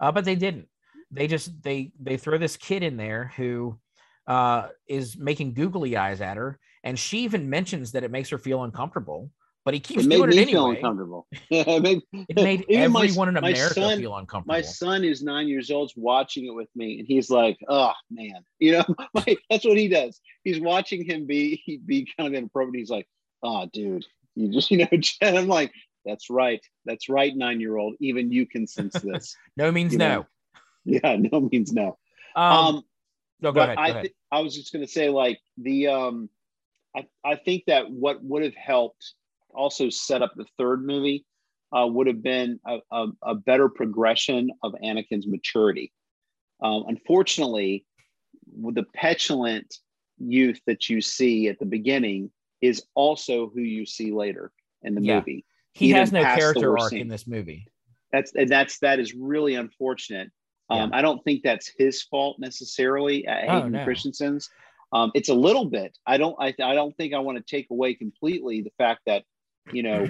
uh, but they didn't. They just they they throw this kid in there who uh is making googly eyes at her and she even mentions that it makes her feel uncomfortable but he keeps
It made
doing
me
it
feel
anyway.
uncomfortable. it made,
it made
even my-
everyone in america
son-
feel uncomfortable.
my son who's nine years old is watching it with me and he's like oh man. You know my, that's what he does. He's watching him be he be kind of inappropriate. He's like oh dude you just you know and i'm like that's right that's right nine year old even you can sense this
no means
you
no
yeah no means no
um,
um
no go ahead, go
I,
ahead.
I was just going to say, like the, um, I, I think that what would have helped also set up the third movie uh, would have been a, a, a better progression of Anakin's maturity. Um, unfortunately, with the petulant youth that you see at the beginning is also who you see later in the
Yeah.
movie.
He has no character arc
scene.
in this movie
That's and that's that is really unfortunate. Um, I don't think that's his fault necessarily. Uh,
Oh,
Hayden
no.
Christensen's. Um, it's a little bit. I don't. I, I don't think I want to take away completely the fact that you know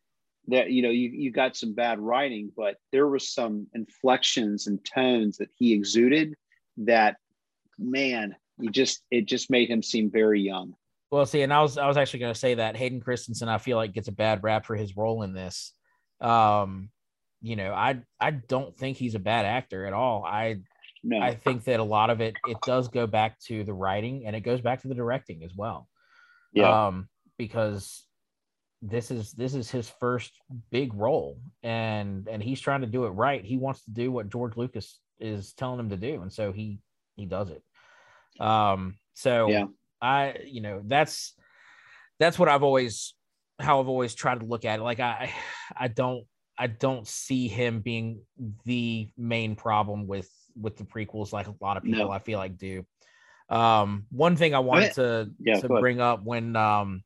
that you know you you got some bad writing, but there was some inflections and tones that he exuded that man, you just it just made him seem very young.
Well, see, and I was I was actually going to say that Hayden Christensen, I feel like gets a bad rap for his role in this. Um, you know, I I don't think he's a bad actor at all. I
No,
I think that a lot of it it does go back to the writing and it goes back to the directing as well.
yeah,
Um, because this is this is his first big role and and he's trying to do it right. He wants to do what George Lucas is telling him to do, and so he he does it. Um, so
Yeah.
I you know that's that's what I've always how I've always tried to look at it. Like I I don't I don't see him being the main problem with with the prequels like a lot of people
No.
I feel like do. Um, one thing I wanted to
Yeah,
to bring up when um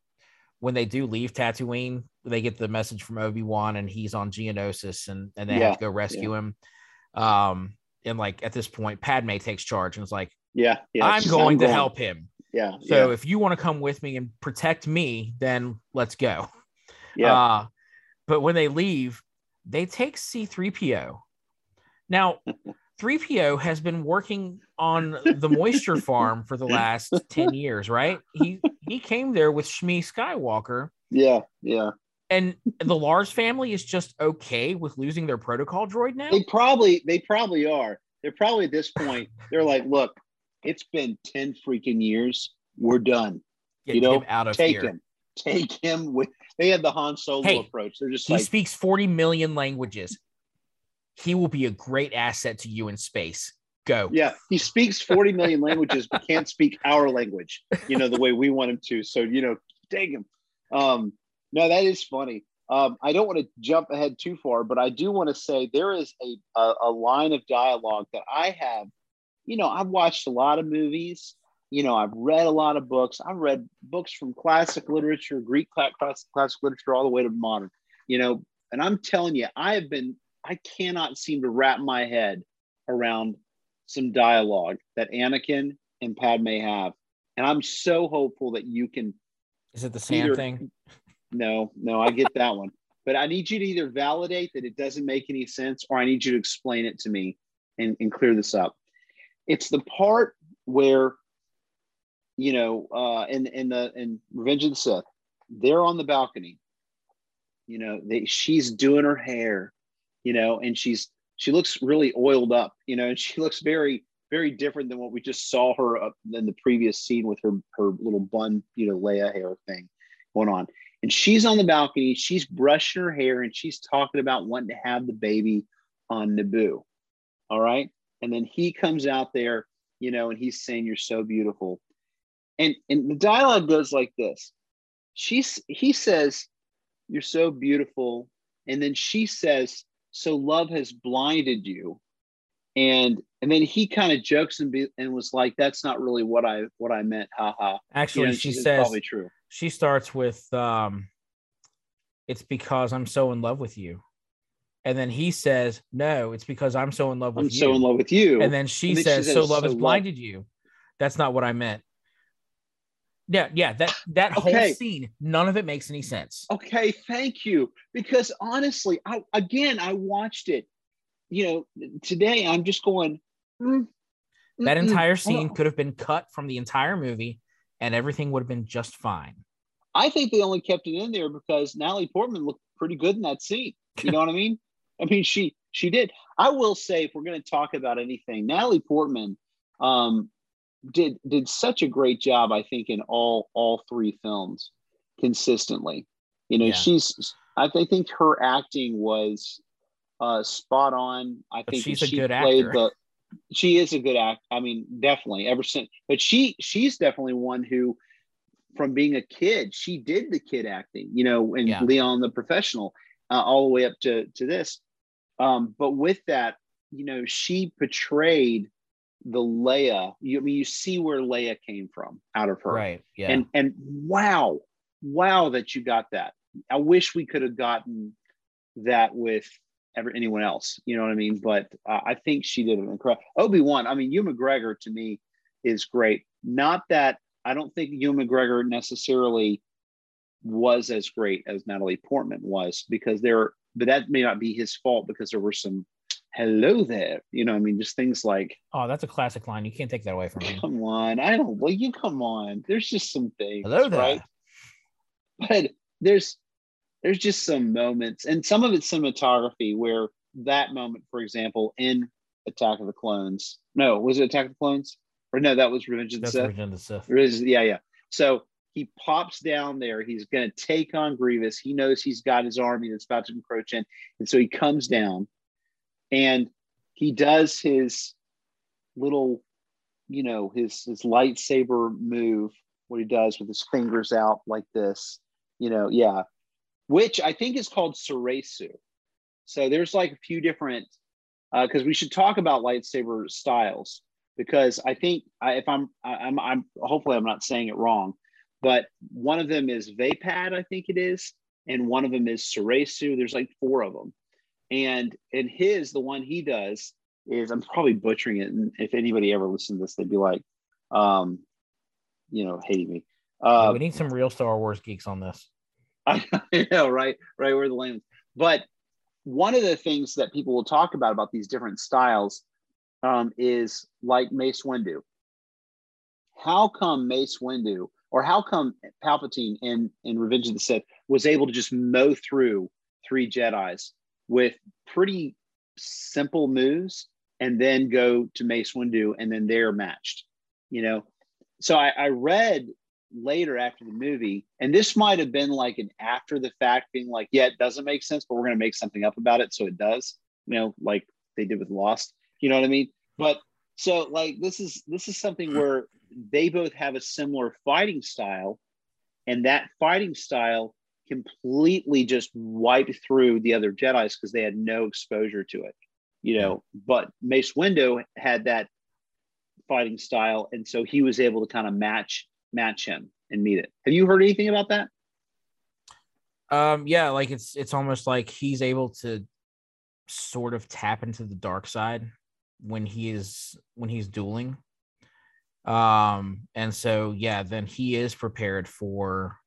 when they do leave Tatooine, they get the message from Obi Wan and he's on Geonosis and and they
Yeah,
have to go rescue him. Um, and like at this point, Padme takes charge and is like,
yeah, yeah.
"I'm
she's-
going to help him.
Yeah,
So
yeah,
if you want to come with me and protect me, then let's go."
yeah.
Uh, but when they leave, they take C3PO. Now, 3PO has been working on the moisture farm for the last 10 years, right? He he came there with Shmi Skywalker,
yeah, yeah.
and the Lars family is just okay with losing their protocol droid now.
They probably they probably are. They're probably at this point. They're like, look, it's been ten freaking years. We're done.
Get
you know,
him out of
Take
here.
him. Take him with. They had the Han Solo
Hey,
approach. They're just
He
like,
speaks 40 million languages. He will be a great asset to you in space. Go.
yeah, he speaks forty million languages, but can't speak our language. You know the way we want him to. So you know, take him. Um, no, that is funny. Um, I don't want to jump ahead too far, but I do want to say there is a, a a line of dialogue that I have. You know, I've watched a lot of movies. You know, I've read a lot of books. I've read books from classic literature, Greek cla- class, classic literature, all the way to modern. You know, and I'm telling you, I have been. I cannot seem to wrap my head around some dialogue that Anakin and Padme have, and I'm so hopeful that you can
Is it the Sam
Either-
thing?
no, no, I get that one. But I need you to either validate that it doesn't make any sense or I need you to explain it to me and, and clear this up. It's the part where, you know, uh, in, in the in Revenge of the Sith, they're on the balcony. You know, they she's doing her hair, you know, and she's she looks really oiled up, you know, and she looks very, very different than what we just saw her up in the previous scene with her her little bun, you know, Leia hair thing going on. And she's on the balcony, she's brushing her hair and she's talking about wanting to have the baby on Naboo. All right. And then he comes out there, you know, and he's saying, You're so beautiful. and and the dialogue goes like this. She's he says, "You're so beautiful," and then she says, "So love has blinded you," and and then he kind of jokes and be, and was like, "That's not really what I what I meant." Ha ha.
Actually,
You know,
she
it's
says
probably true.
she starts with um it's because I'm so in love with you. And then he says, No, it's because I'm so in love with
I'm
you.
so in love with you.
And then she
And then she
says,
says,
So love has
"So love-"
blinded you. That's not what I meant. Yeah, yeah, that that whole
Okay.
scene, none of it makes any sense.
Okay, thank you. Because honestly, I again I watched it. You know, today I'm just going. mm,
That entire scene could have been cut from the entire movie and everything would have been just fine.
I think they only kept it in there because Natalie Portman looked pretty good in that scene. You know what I mean? I mean, she she did. I will say, if we're going to talk about anything, Natalie Portman um, did did such a great job. I think in all all three films consistently. You know,
Yeah.
she's. I thi- think her acting was uh, spot on. I
But
think
she's
she
good
played
actor.
the. She is a good act. I mean, definitely. Ever since, but she she's definitely one who from being a kid, she did the kid acting, you know, and
Yeah.
Leon the professional, uh, all the way up to to this. Um, but with that, you know, she portrayed the Leia. You I mean you see where Leia came from out of her,
Right. Yeah.
and and wow, wow that you got that. I wish we could have gotten that with ever anyone else. You know what I mean? But uh, I think she did an incredible. Obi Wan. I mean, Ewan McGregor to me is great. Not that I don't think Ewan McGregor necessarily was as great as Natalie Portman was because there, but that may not be his fault because there were some hello there. You know, I mean, just things like,
oh, that's a classic line. You can't take that away from me.
come on, I don't. Well, you come on. There's just some things,
Hello there.
right? But there's there's just some moments, and some of it's cinematography where that moment, for example, in Attack of the Clones. No, was it Attack of the Clones? Or no, that was Revenge of the
That's
Sith.
Revenge of the Sith.
Yeah, yeah. So he pops down there. He's going to take on Grievous. He knows he's got his army that's about to encroach in. And so he comes down and he does his little, you know, his, his lightsaber move, what he does with his fingers out like this, you know, yeah, which I think is called Soresu. So there's like a few different, uh, because we should talk about lightsaber styles because I think I, if I'm, I'm, I'm, hopefully I'm not saying it wrong, but one of them is Vaapad, I think it is, and one of them is Soresu. There's like four of them, and and his, the one he does is, I'm probably butchering it, and if anybody ever listened to this, they'd be like, um, you know, hating me. Uh,
we need some real Star Wars geeks on this.
I know, right? Right where the lane is. But one of the things that people will talk about about these different styles um, is like Mace Windu. How come Mace Windu, or how come Palpatine in in Revenge of the Sith was able to just mow through three Jedi's with pretty simple moves, and then go to Mace Windu, and then they're matched. You know, so I, I read later after the movie, and this might have been like an after the fact being like, yeah, it doesn't make sense, but we're going to make something up about it so it does, you know, like they did with Lost. You know what I mean? But so like this is this is something where they both have a similar fighting style, and that fighting style completely just wiped through the other Jedi's because they had no exposure to it. You know, but Mace Windu had that fighting style, and so he was able to kind of match match him and meet it. Have you heard anything about that?
Um, yeah, like it's it's almost like he's able to sort of tap into the dark side when he is when he's dueling. Um, and so yeah, then he is prepared for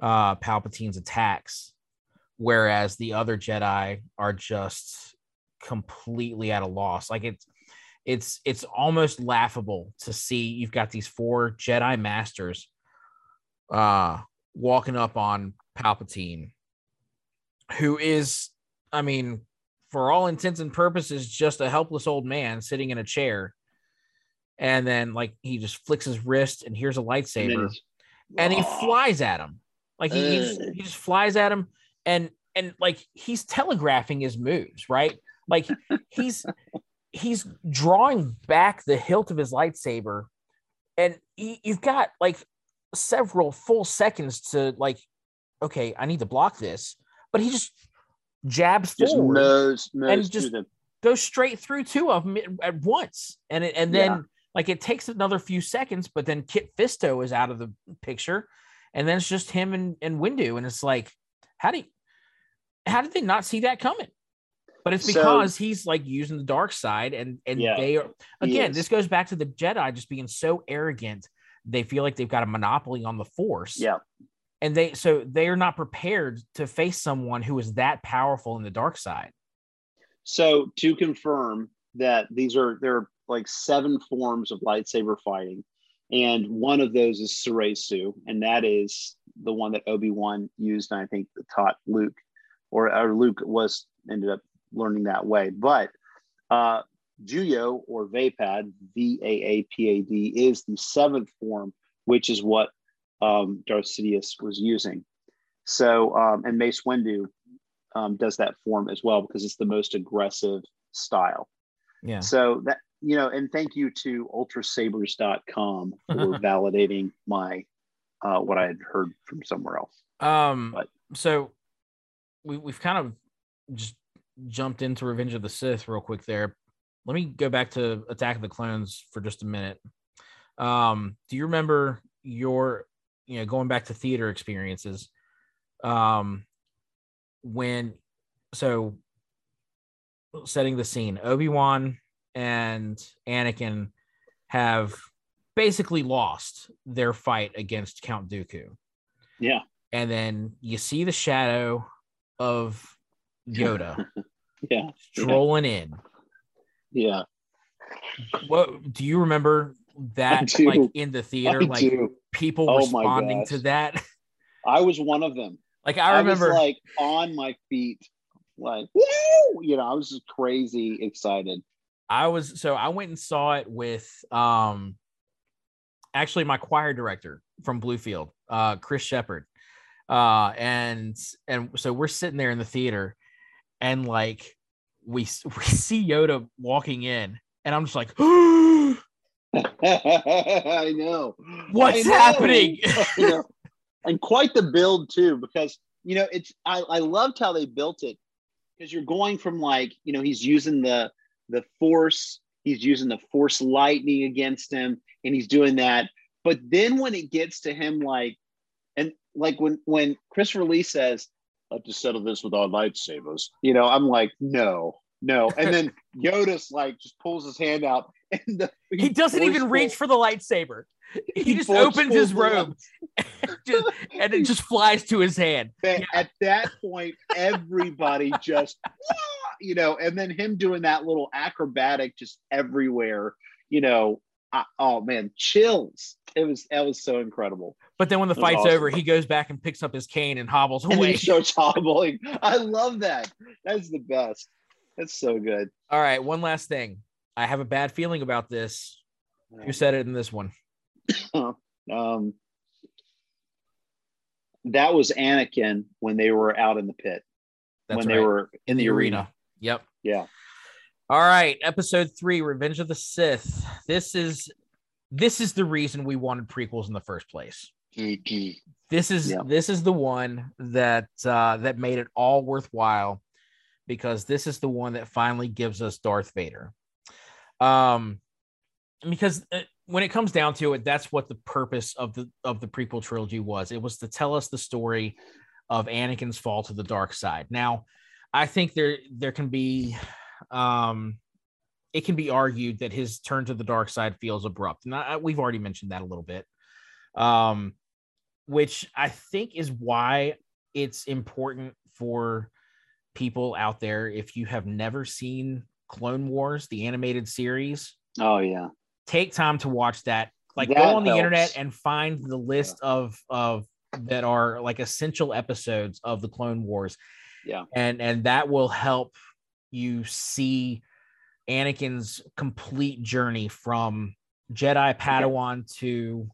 uh Palpatine's attacks, whereas the other Jedi are just completely at a loss. Like it's it's it's almost laughable to see you've got these four Jedi masters uh walking up on Palpatine, who is, I mean, for all intents and purposes, just a helpless old man sitting in a chair. And then, like, he just flicks his wrist, and here's a lightsaber,
it's-
and he flies at him. Like he, he, just, he just flies at him, and and like he's telegraphing his moves, right? Like he's he's drawing back the hilt of his lightsaber, and you've got like several full seconds to like, okay, I need to block this, but he just jabs
Just
forward
mows, mows
and just- goes straight through two of them at once, and it, and then
Yeah.
like it takes another few seconds, but then Kit Fisto is out of the picture, and then it's just him and and Windu, and it's like, how do you, how did they not see that coming? But it's
So-
because he's like using the dark side, and and
Yeah,
they are again. This goes back to the Jedi just being so arrogant. They feel like they've got a monopoly on the Force.
yeah.
And they so they are not prepared to face someone who is that powerful in the dark side.
So to confirm that these are there are like seven forms of lightsaber fighting, and one of those is Soresu, and that is the one that Obi Wan used, and I think taught Luke, or, or Luke was ended up learning that way. But uh, Juyo or Vaapad, V A A P A D, is the seventh form, which is what um, Darth Sidious was using. So, um, and Mace Windu um, does that form as well because it's the most aggressive style.
Yeah.
So that you know, and thank you to ultrasabers.com for validating my uh, what I had heard from somewhere else.
Um.
But-
So we we've kind of just jumped into Revenge of the Sith real quick there. Let me go back to Attack of the Clones for just a minute. Um. Do you remember your you know going back to theater experiences? Um. When so setting the scene, Obi Wan and Anakin have basically lost their fight against Count Dooku
Yeah,
and then you see the shadow of Yoda
yeah,
strolling in.
yeah.
What do you remember that like in the theater,
I
like
do.
people
Oh
responding to that?
I was one of them.
Like I remember,
was like on my feet, like woo! You know, I was just crazy excited.
I was so I went and saw it with um actually my choir director from Bluefield, uh Chris Shepard. Uh and and so we're sitting there in the theater and like we we see Yoda walking in and I'm just like
I know.
What's
I know.
happening?
I know. And quite the build too, because you know it's I, I loved how they built it because you're going from like you know he's using the the force he's using the force lightning against him and he's doing that but then when it gets to him like and like when when christopher lee says let's just settle this with our lightsabers you know i'm like no no and then yoda's like just pulls his hand out and the,
he doesn't even reach for the lightsaber. He,
he
just opens his robe just, and it just flies to his hand. Yeah.
at that point everybody just you know and then him doing that little acrobatic just everywhere you know I, oh man chills it was that was so incredible
But then when the fight's
awesome.
over, he goes back and picks up his cane and hobbles
and
away.
he starts hobbling i love that that's the best that's so good
All right, one last thing. I have a bad feeling about this. You said it in this one.
um that was anakin when they were out in the pit
That's
when
right.
they were
in the arena. Yep.
yeah
All right, episode three, Revenge of the Sith. This is this is the reason we wanted prequels in the first place. This is
Yeah.
this is the one that uh, that made it all worthwhile because this is the one that finally gives us Darth Vader. Um, because uh, when it comes down to it, that's what the purpose of the of the prequel trilogy was. It was to tell us the story of Anakin's fall to the dark side. Now, I think there there can be um it can be argued that his turn to the dark side feels abrupt. And I, we've already mentioned that a little bit. Um which I think is why it's important for people out there if you have never seen Clone Wars, the animated series,
oh yeah
take time to watch that. Like go
That
on the internet and find the list of of that are like essential episodes of the Clone Wars.
Yeah.
And and that will help you see Anakin's complete journey from Jedi Padawan to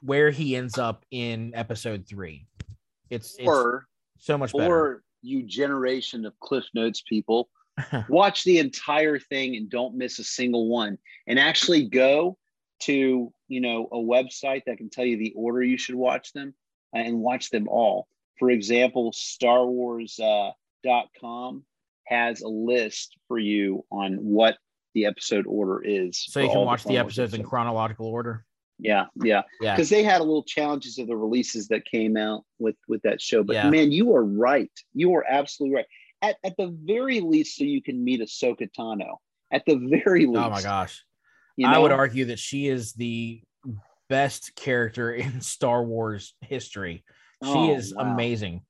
where he ends up in episode 3. It's, it's
or
so much better.
or you generation of cliff notes people watch the entire thing and don't miss a single one and actually go to you know, a website that can tell you the order you should watch them and watch them all. For example, Star Wars.com uh, has a list for you on what the episode order is.
So you can watch the, the episodes in chronological order.
Yeah, yeah, yeah. Because they had a little challenges of the releases that came out with with that show. But yeah. man, you are right. You are absolutely right. At at the very least, so you can meet Ahsoka Tano. At the very least.
Oh my gosh. You know? I would argue that she is the best character in Star Wars history. She oh, is wow. amazing.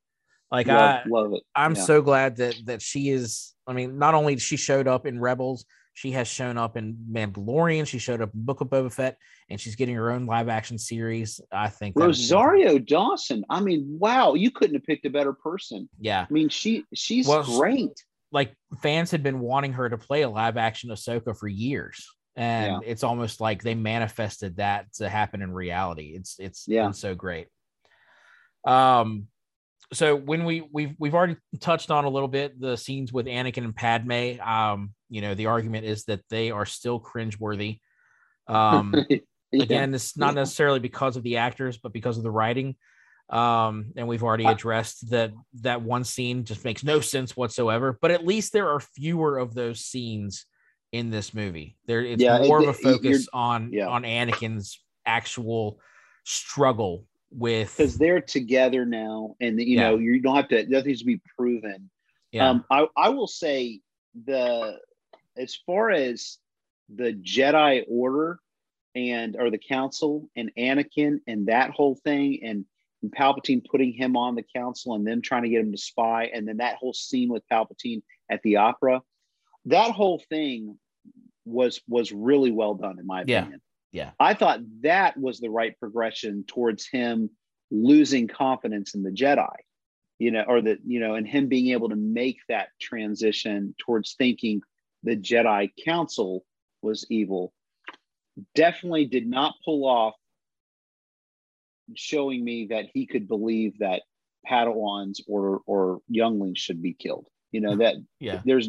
Like love, I love it. I'm yeah. so glad that that she is. I mean, not only she showed up in Rebels, she has shown up in Mandalorian. She showed up in Book of Boba Fett, and she's getting her own live action series. I think
Rosario Dawson. I mean, wow, you couldn't have picked a better person.
Yeah,
I mean, she she's well, great.
Like fans had been wanting her to play a live action Ahsoka for years, and yeah. it's almost like they manifested that to happen in reality. It's it's yeah, so great. Um, so when we we've we've already touched on a little bit the scenes with Anakin and Padme. Um, you know, the argument is that they are still cringeworthy. Um, yeah. again, it's not necessarily because of the actors, but because of the writing. Um, and we've already addressed that that one scene just makes no sense whatsoever. But at least there are fewer of those scenes in this movie. There, it's yeah, more it, of a focus on yeah. on Anakin's actual struggle with
because they're together now, and you yeah. know you don't have to nothing's to be proven. Yeah. Um, I I will say the as far as the Jedi Order and or the Council and Anakin and that whole thing and, and Palpatine putting him on the Council and them trying to get him to spy and then that whole scene with Palpatine at the opera, that whole thing was was really well done in my opinion.
Yeah.
I thought that was the right progression towards him losing confidence in the Jedi, you know, or that, you know, and him being able to make that transition towards thinking the Jedi Council was evil. Definitely did not pull off showing me that he could believe that Padawans or or younglings should be killed. You know that
yeah.
there's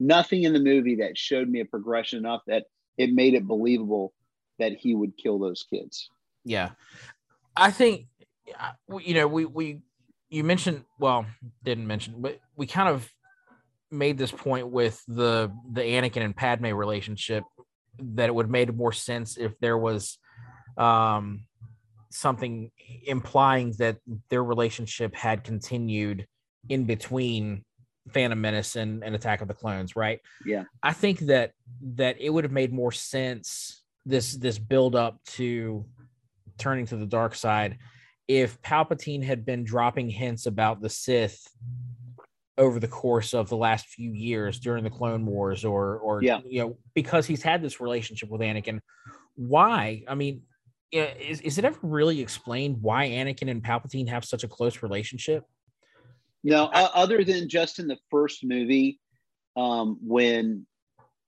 nothing in the movie that showed me a progression enough that it made it believable that he would kill those kids.
Yeah. I think, uh, you know, we, we, you mentioned, well, didn't mention, but we kind of made this point with the, the Anakin and Padme relationship that it would have made more sense if there was, um, something implying that their relationship had continued in between Phantom Menace and, and Attack of the Clones, right?
Yeah.
I think that that it would have made more sense this this build up to turning to the dark side if Palpatine had been dropping hints about the Sith over the course of the last few years during the Clone Wars, or or yeah. you know, because he's had this relationship with Anakin. Why? I mean, is is it ever really explained why Anakin and Palpatine have such a close relationship?
No, uh, other than just in the first movie, um, when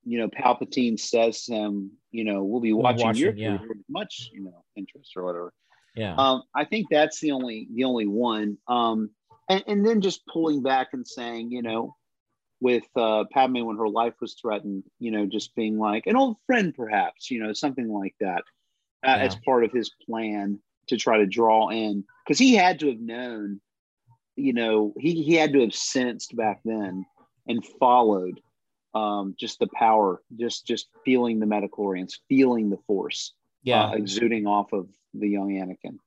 you know Palpatine says to him, you know, we'll be watching, watching your yeah. with much, you know, interest or whatever.
Yeah.
Um, I think that's the only the only one. Um, and, and then just pulling back and saying, you know, with uh, Padme when her life was threatened, you know, just being like an old friend, perhaps, you know, something like that, uh, yeah. as part of his plan to try to draw in, because he had to have known, you know, he he had to have sensed back then and followed um, just the power, just just feeling the midichlorians, feeling the force,
yeah,
uh, exuding off of the young Anakin.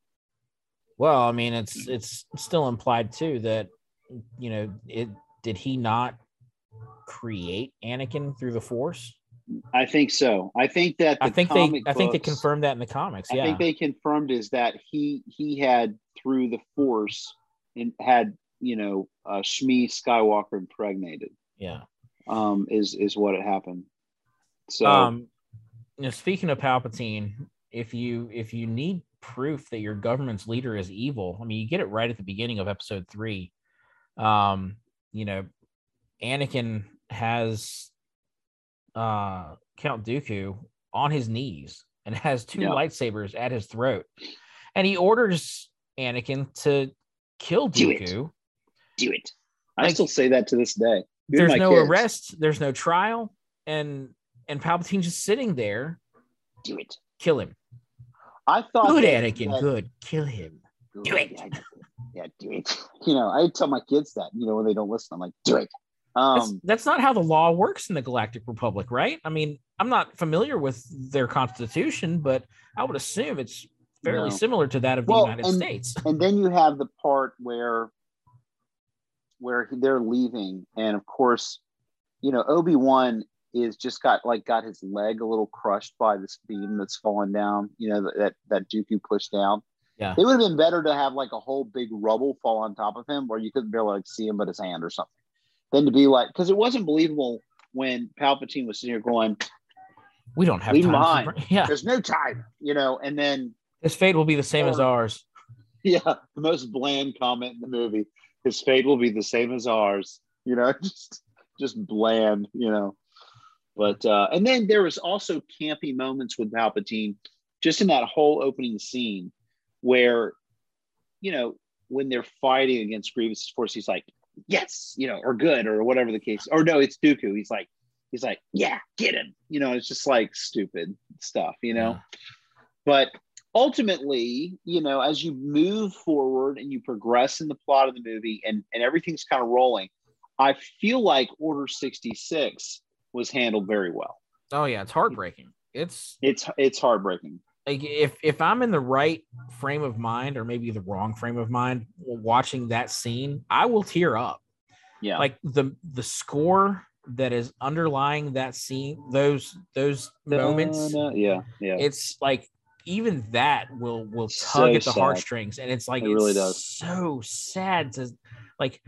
Well, I mean, it's it's still implied too that you know it did he not create Anakin through the Force?
I think so. I think that
I think they I think they confirmed that in the comics. Yeah,
I think they confirmed is that he he had through the Force and had you know uh, Shmi Skywalker impregnated.
Yeah,
um, is is what it happened. So,
um, you know, speaking of Palpatine, if you if you need proof that your government's leader is evil, I mean, you get it right at the beginning of Episode Three. Um, you know, Anakin has uh Count Dooku on his knees and has two yeah. lightsabers at his throat, and he orders Anakin to kill Dooku.
Do it. Do it. I like, still say that to this day
there's no kids. arrest, there's no trial, and and Palpatine's just sitting there.
Do it.
Kill him.
I thought
Good,
that-
Anakin.
that-
Good. Kill him. Do it.
Yeah, yeah, do it. You know, I tell my kids that. You know, when they don't listen, I'm like, do it.
That's,
Um,
that's not how the law works in the Galactic Republic, right? I mean, I'm not familiar with their constitution, but I would assume it's fairly
No.
similar to that of the United
and-
States.
and then you have the part where where they're leaving and of course you know obi-wan is just got like got his leg a little crushed by this beam that's fallen down you know that that, dooku pushed down
Yeah.
it would have been better to have like a whole big rubble fall on top of him where you couldn't barely like see him but his hand or something than to be like because it wasn't believable when palpatine was sitting here going
We don't have time. for- yeah,
there's no time you know and then
his fate will be the same as ours.
Yeah, the most bland comment in the movie. His fate will be the same as ours. You know, just just bland. You know, but uh, and then there was also campy moments with Palpatine, just in that whole opening scene, where, you know, when they're fighting against Grievous's force, he's like, "Yes," you know, or "Good," or whatever the case. Or no, it's Dooku. He's like, he's like, "Yeah, get him." You know, it's just like stupid stuff. You know but ultimately you know as you move forward and you progress in the plot of the movie and and everything's kind of rolling i feel like order 66 was handled very well
Oh yeah, it's heartbreaking. It's
it's it's heartbreaking
like if if I'm in the right frame of mind or maybe the wrong frame of mind watching that scene, I will tear up.
yeah
Like the the score that is underlying that scene, those those moments,
Da-da, yeah yeah
it's like even that will will
So
tug at the
sad.
heartstrings, and it's like
It
it's
really does.
so sad to like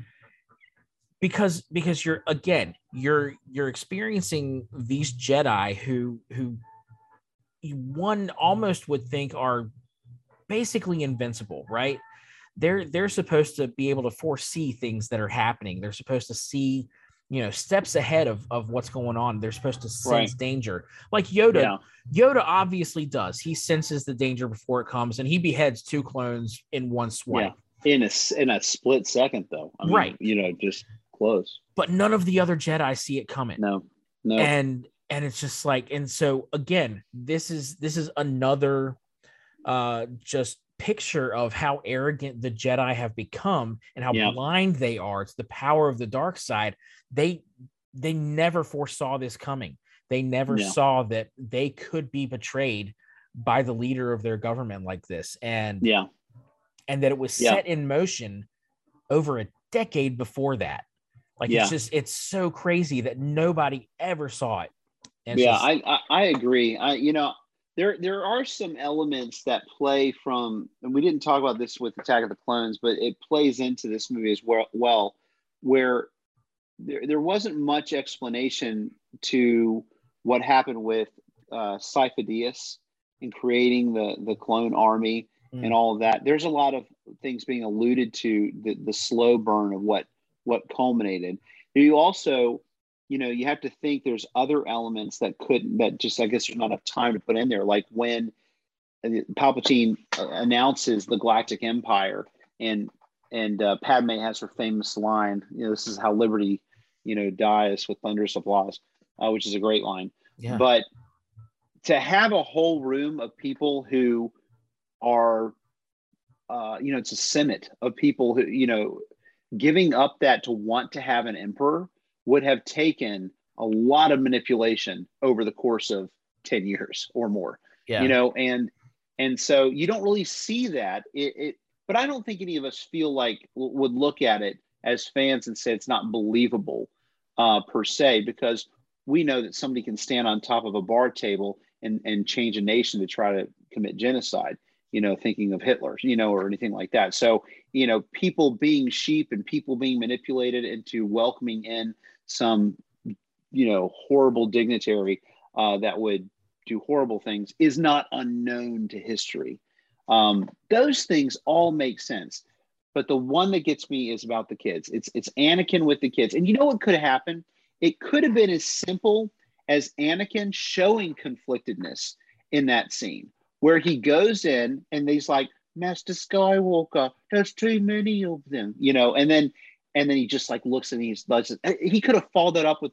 because because you're again you're you're experiencing these Jedi who who one almost would think are basically invincible, right? They're they're supposed to be able to foresee things that are happening. They're supposed to see, you know, steps ahead of of what's going on. They're supposed to sense
Right.
danger. Like Yoda,
yeah
Yoda obviously does. He senses the danger before it comes, and he beheads two clones in one swipe.
in a in a split second though I mean,
Right.
you know just close
But none of the other Jedi see it coming.
no no
and and it's just like and so again this is this is another uh just picture of how arrogant the jedi have become and how
Yeah.
blind they are to the power of the dark side they they never foresaw this coming they never
Yeah.
saw that they could be betrayed by the leader of their government like this and
yeah
and that it was
Yeah.
set in motion over a decade before that like
Yeah.
it's just it's so crazy that nobody ever saw it And
yeah
just-
I, I i agree i you know there there are some elements that play from and we didn't talk about this with attack of the clones but it plays into this movie as well well where there, there wasn't much explanation to what happened with uh Sifo-Dyas in creating the the clone army
Mm.
and all of that there's a lot of things being alluded to the, the slow burn of what what culminated. You also you know you have to think there's other elements that couldn't, that just i guess there's not enough time to put in there like when uh, palpatine uh, announces the galactic empire and and uh, padme has her famous line you know this is how liberty you know dies with thunderous applause uh, which is a great line.
Yeah.
But to have a whole room of people who are uh, you know it's a senate of people who you know giving up that to want to have an emperor would have taken a lot of manipulation over the course of 10 years or more
yeah.
you know and and so you don't really see that. It, it but i don't think any of us feel like would look at it as fans and say it's not believable uh, per se because we know that somebody can stand on top of a bar table and and change a nation to try to commit genocide you know thinking of hitler you know or anything like that so you know people being sheep and people being manipulated into welcoming in some you know horrible dignitary uh, that would do horrible things is not unknown to history. Um, those things all make sense, but the one that gets me is about the kids. It's it's Anakin with the kids, and you know what could have happened? It could have been as simple as Anakin showing conflictedness in that scene, where he goes in and he's like, "Master Skywalker, there's too many of them," you know, and then and then he just like looks and he's like, he could have followed that up with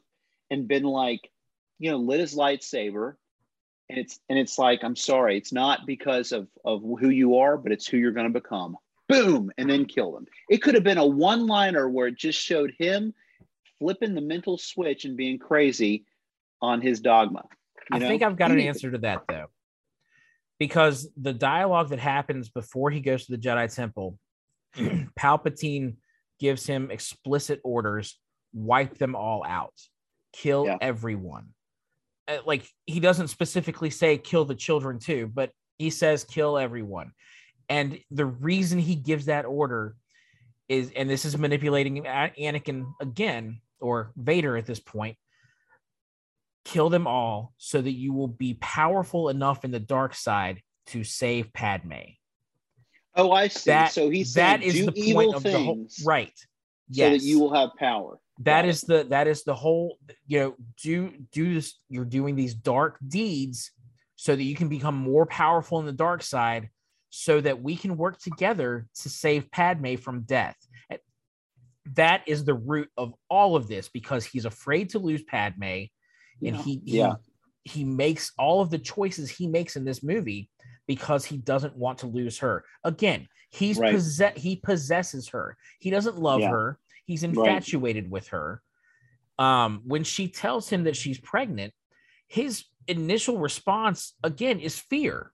and been like, you know, lit his lightsaber. And it's and it's like i'm sorry it's not because of of who you are but it's who you're going to become. Boom! And then kill them it could have been a one liner where it just showed him flipping the mental switch and being crazy on his dogma
i know? think i've got an answer to that though because the dialogue that happens before he goes to the jedi temple palpatine gives him explicit orders wipe them all out kill yeah. everyone uh, like he doesn't specifically say kill the children too, but he says kill everyone. And the reason he gives that order is, and this is manipulating Anakin again, or Vader at this point, kill them all so that you will be powerful enough in the dark side to save Padme.
Oh, I see. That, so he's that saying, is the point of the whole
right.
Yes. So that you will have power.
That is the that is the whole you know do do this you're doing these dark deeds so that you can become more powerful in the dark side so that we can work together to save Padme from death. That is the root of all of this because he's afraid to lose Padme and yeah. he, he yeah. he makes all of the choices he makes in this movie because he doesn't want to lose her. Again, he's right. possess he possesses her. He doesn't love yeah. her. He's infatuated right. with her. Um, when she tells him that she's pregnant, his initial response again is fear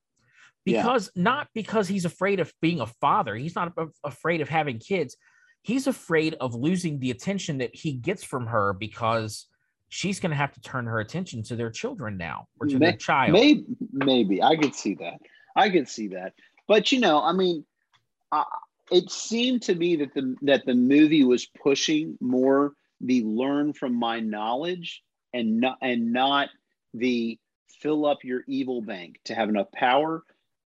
because yeah. not because he's afraid of being a father, he's not afraid of having kids. He's afraid of losing the attention that he gets from her because she's going to have to turn her attention to their children now or to May- their child.
Maybe, maybe I could see that. I could see that. But you know, I mean, it seemed to me that the that the movie was pushing more the learn from my knowledge and not and not the fill up your evil bank to have enough power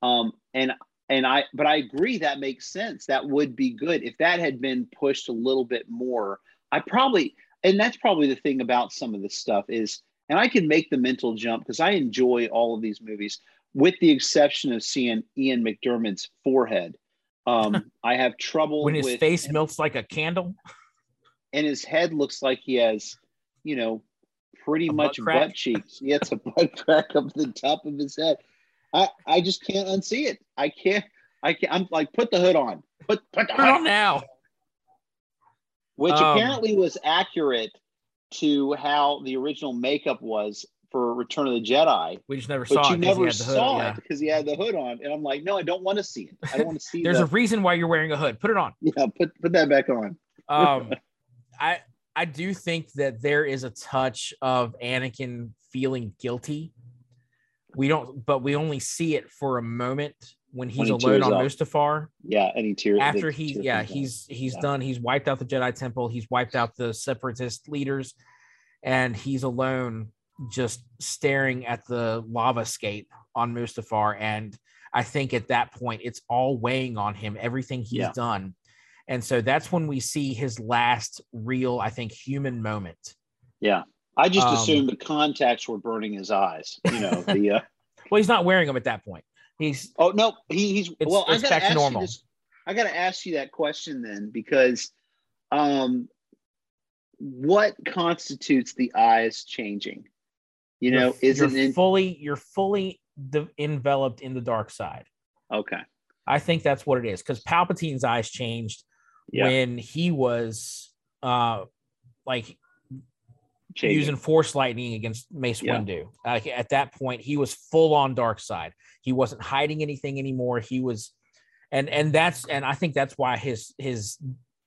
um and and i but i agree that makes sense that would be good if that had been pushed a little bit more i probably and that's probably the thing about some of this stuff is and i can make the mental jump because i enjoy all of these movies with the exception of seeing ian mcdiarmid's forehead um, I have trouble
when his face him. melts like a candle,
and his head looks like he has, you know, pretty a much butt, butt cheeks. He has a butt crack up the top of his head. I I just can't unsee it. I can't. I can't. I'm like, put the hood on. Put put the hood
on now.
Which um, apparently was accurate to how the original makeup was for Return of the Jedi.
We just never but saw
you
it.
never saw it because he had the hood on, and I'm like, no, I don't want to see it. I don't want to see.
There's
the...
a reason why you're wearing a hood. Put it on.
Yeah, put put that back on.
um, I I do think that there is a touch of Anakin feeling guilty. We don't, but we only see it for a moment when he's when he alone on up. Mustafar.
Yeah, and he tears
after he yeah he's he's yeah. done. He's wiped out the Jedi Temple. He's wiped out the Separatist leaders, and he's alone just staring at the lava scape on Mustafar. And I think at that point, it's all weighing on him, everything he's yeah. done. And so that's when we see his last real, I think, human moment.
Yeah. I just um, assumed the contacts were burning his eyes. You know, the. Uh...
well, he's not wearing them at that point. He's.
Oh, no. He, he's. It's, well, it's I got to ask normal. you this. I got to ask you that question then because um, what constitutes the eyes changing? You know,
you're, isn't you're fully you're fully de- enveloped in the dark side.
Okay.
I think that's what it is because Palpatine's eyes changed yeah. when he was uh like Using force lightning against Mace yeah. Windu. Like at that point, he was full on dark side. He wasn't hiding anything anymore. He was, and and that's and I think that's why his his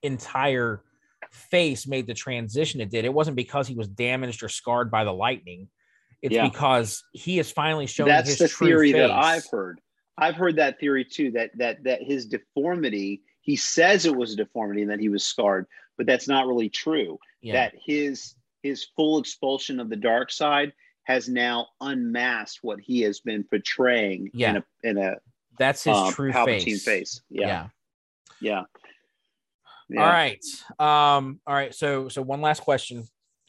entire face made the transition it did. It wasn't because he was damaged or scarred by the lightning. It's yeah. because he has finally shown that's the
theory
face.
that I've heard. I've heard that theory too. That that that his deformity. He says it was a deformity and that he was scarred, but that's not really true. Yeah. That his his full expulsion of the dark side has now unmasked what he has been portraying yeah. in a in a
that's his um, true Palpatine face.
face. Yeah. yeah. yeah.
Yeah. All right. Um, all right. So so one last question.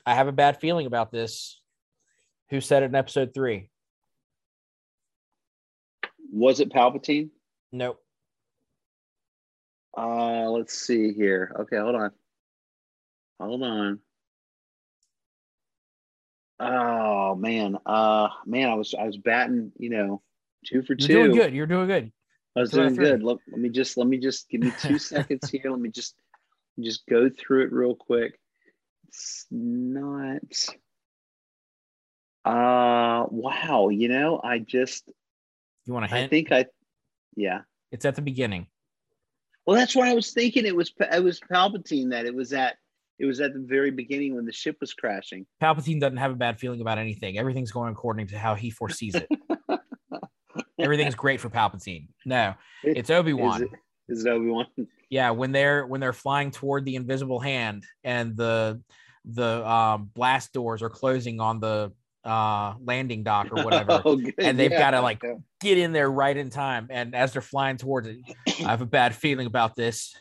I have a bad feeling about this. Who said it in episode three?
Was it Palpatine?
Nope.
Uh, let's see here. Okay, hold on. Hold on. Oh man, uh, man, I was I was batting, you know, two for
You're
two.
doing good. You're doing good.
I was
Two
doing good. Let, let me just let me just give me two seconds here. Let me just just go through it real quick. It's not. Uh, wow. You know, I just
You want
to
hint?
I think I, yeah.
it's at the beginning.
Well, that's what I was thinking. It was it was Palpatine that it was at it was at the very beginning when the ship was crashing.
Palpatine doesn't have a bad feeling about anything. Everything's going according to how he foresees it. Everything's great for Palpatine. No, it's Obi
Is
Wan.
it, is it Obi Wan?
Yeah, when they're when they're flying toward the invisible hand and the the um, blast doors are closing on the uh, landing dock or whatever.
Oh.
And they've
Yeah.
gotta, like,
Yeah.
Get in there right in time. And as they're flying towards it, I have a bad feeling about this.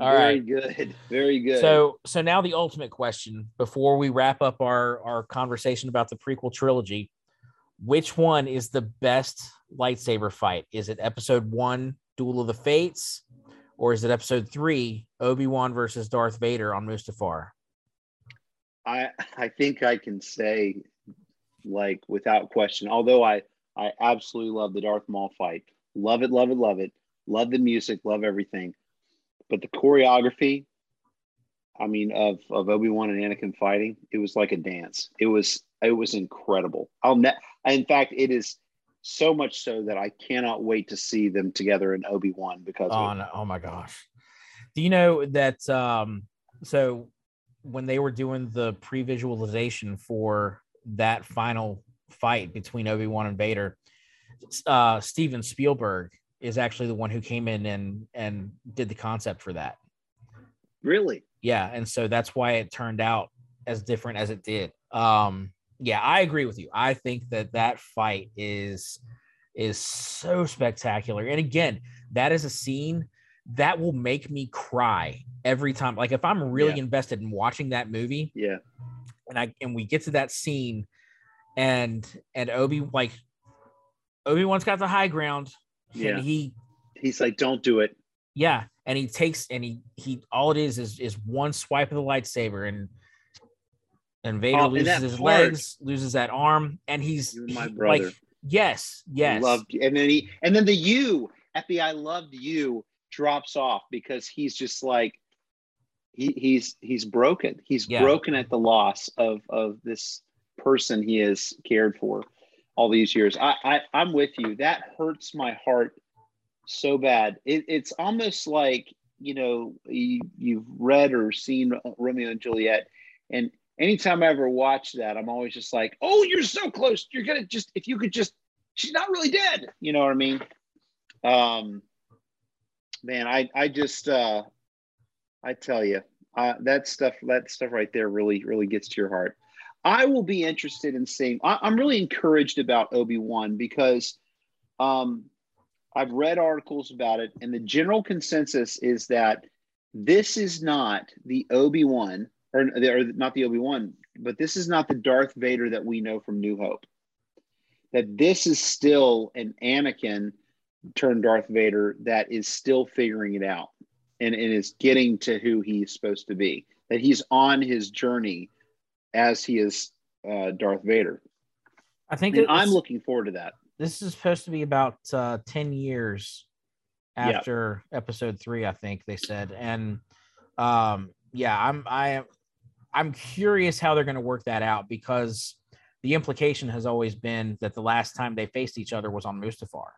All
very
right.
good, very good.
So so now the ultimate question before we wrap up our our conversation about the prequel trilogy, which one is the best lightsaber fight? Is it episode 1 Duel of the Fates or is it episode 3 Obi-Wan versus Darth Vader on Mustafar?
I I think I can say like without question. Although I I absolutely love the Darth Maul fight. Love it, love it, love it. Love the music, love everything. But the choreography, I mean, of of Obi Wan and Anakin fighting, it was like a dance. It was it was incredible. I'll ne- in fact, it is so much so that I cannot wait to see them together in Obi Wan because
Oh, no, oh my gosh. Do you know that um so when they were doing the pre-visualization for that final fight between Obi-Wan and Vader, uh Steven Spielberg is actually the one who came in and and did the concept for that.
really.
Yeah, and so that's why it turned out as different as it did. Um yeah, I agree with you. I think that that fight is is so spectacular. And again, that is a scene that will make me cry every time. Like if I'm really
Yeah.
invested in watching that movie
Yeah.
and I and we get to that scene and and Obi like Obi-Wan's got the high ground
Yeah.
and he
He's like, don't do it.
yeah, and he takes and he he all it is is is one swipe of the lightsaber and and Vader
Oh, and
loses
that
his
part-
legs, loses that arm, and he's
my
he-
brother.
like yes, yes,
Loved and then he and then the you FBI loved you drops off because he's just like he, he's he's broken. He's
Yeah.
broken at the loss of of this person he has cared for all these years. I, I I'm with you. That hurts my heart so bad. It, it's almost like you know you, you've read or seen Romeo and Juliet, and anytime I ever watch that, I'm always just like, oh, you're so close. You're gonna just if you could just she's not really dead. You know what I mean? Um, man, I I just uh, I tell you, uh, that stuff that stuff right there really really gets to your heart. I will be interested in seeing. I, I'm really encouraged about Obi Wan because um, I've read articles about it, and the general consensus is that this is not the Obi Wan, or, or not the Obi Wan, but this is not the Darth Vader that we know from New Hope. That this is still an Anakin turned Darth Vader that is still figuring it out and, and is getting to who he's supposed to be. That he's on his journey as he is uh, Darth Vader.
I think
And
it's-
I'm looking forward to that.
this is supposed to be about uh, 10 years
Yeah.
after episode three i think they said and um yeah i'm i am i'm curious how they're going to work that out because the implication has always been that the last time they faced each other was on mustafar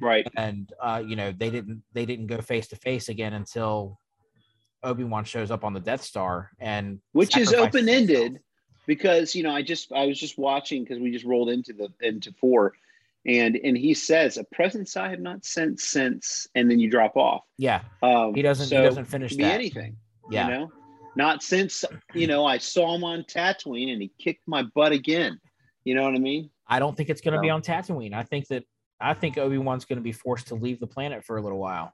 Right.
and uh you know they didn't they didn't go face to face again until obi-wan shows up on the death star and
which is open ended. Because you know I just I was just watching because we just rolled into the into four, and and he says a presence I have not sent since, and then you drop off.
yeah
Um,
he doesn't
so
he doesn't finish
be
that
anything.
yeah
You know, not since you know I saw him on Tatooine and he kicked my butt again. You know what I mean?
I don't think it's going to be on Tatooine. I think that I think Obi Wan's going to be forced to leave the planet for a little while.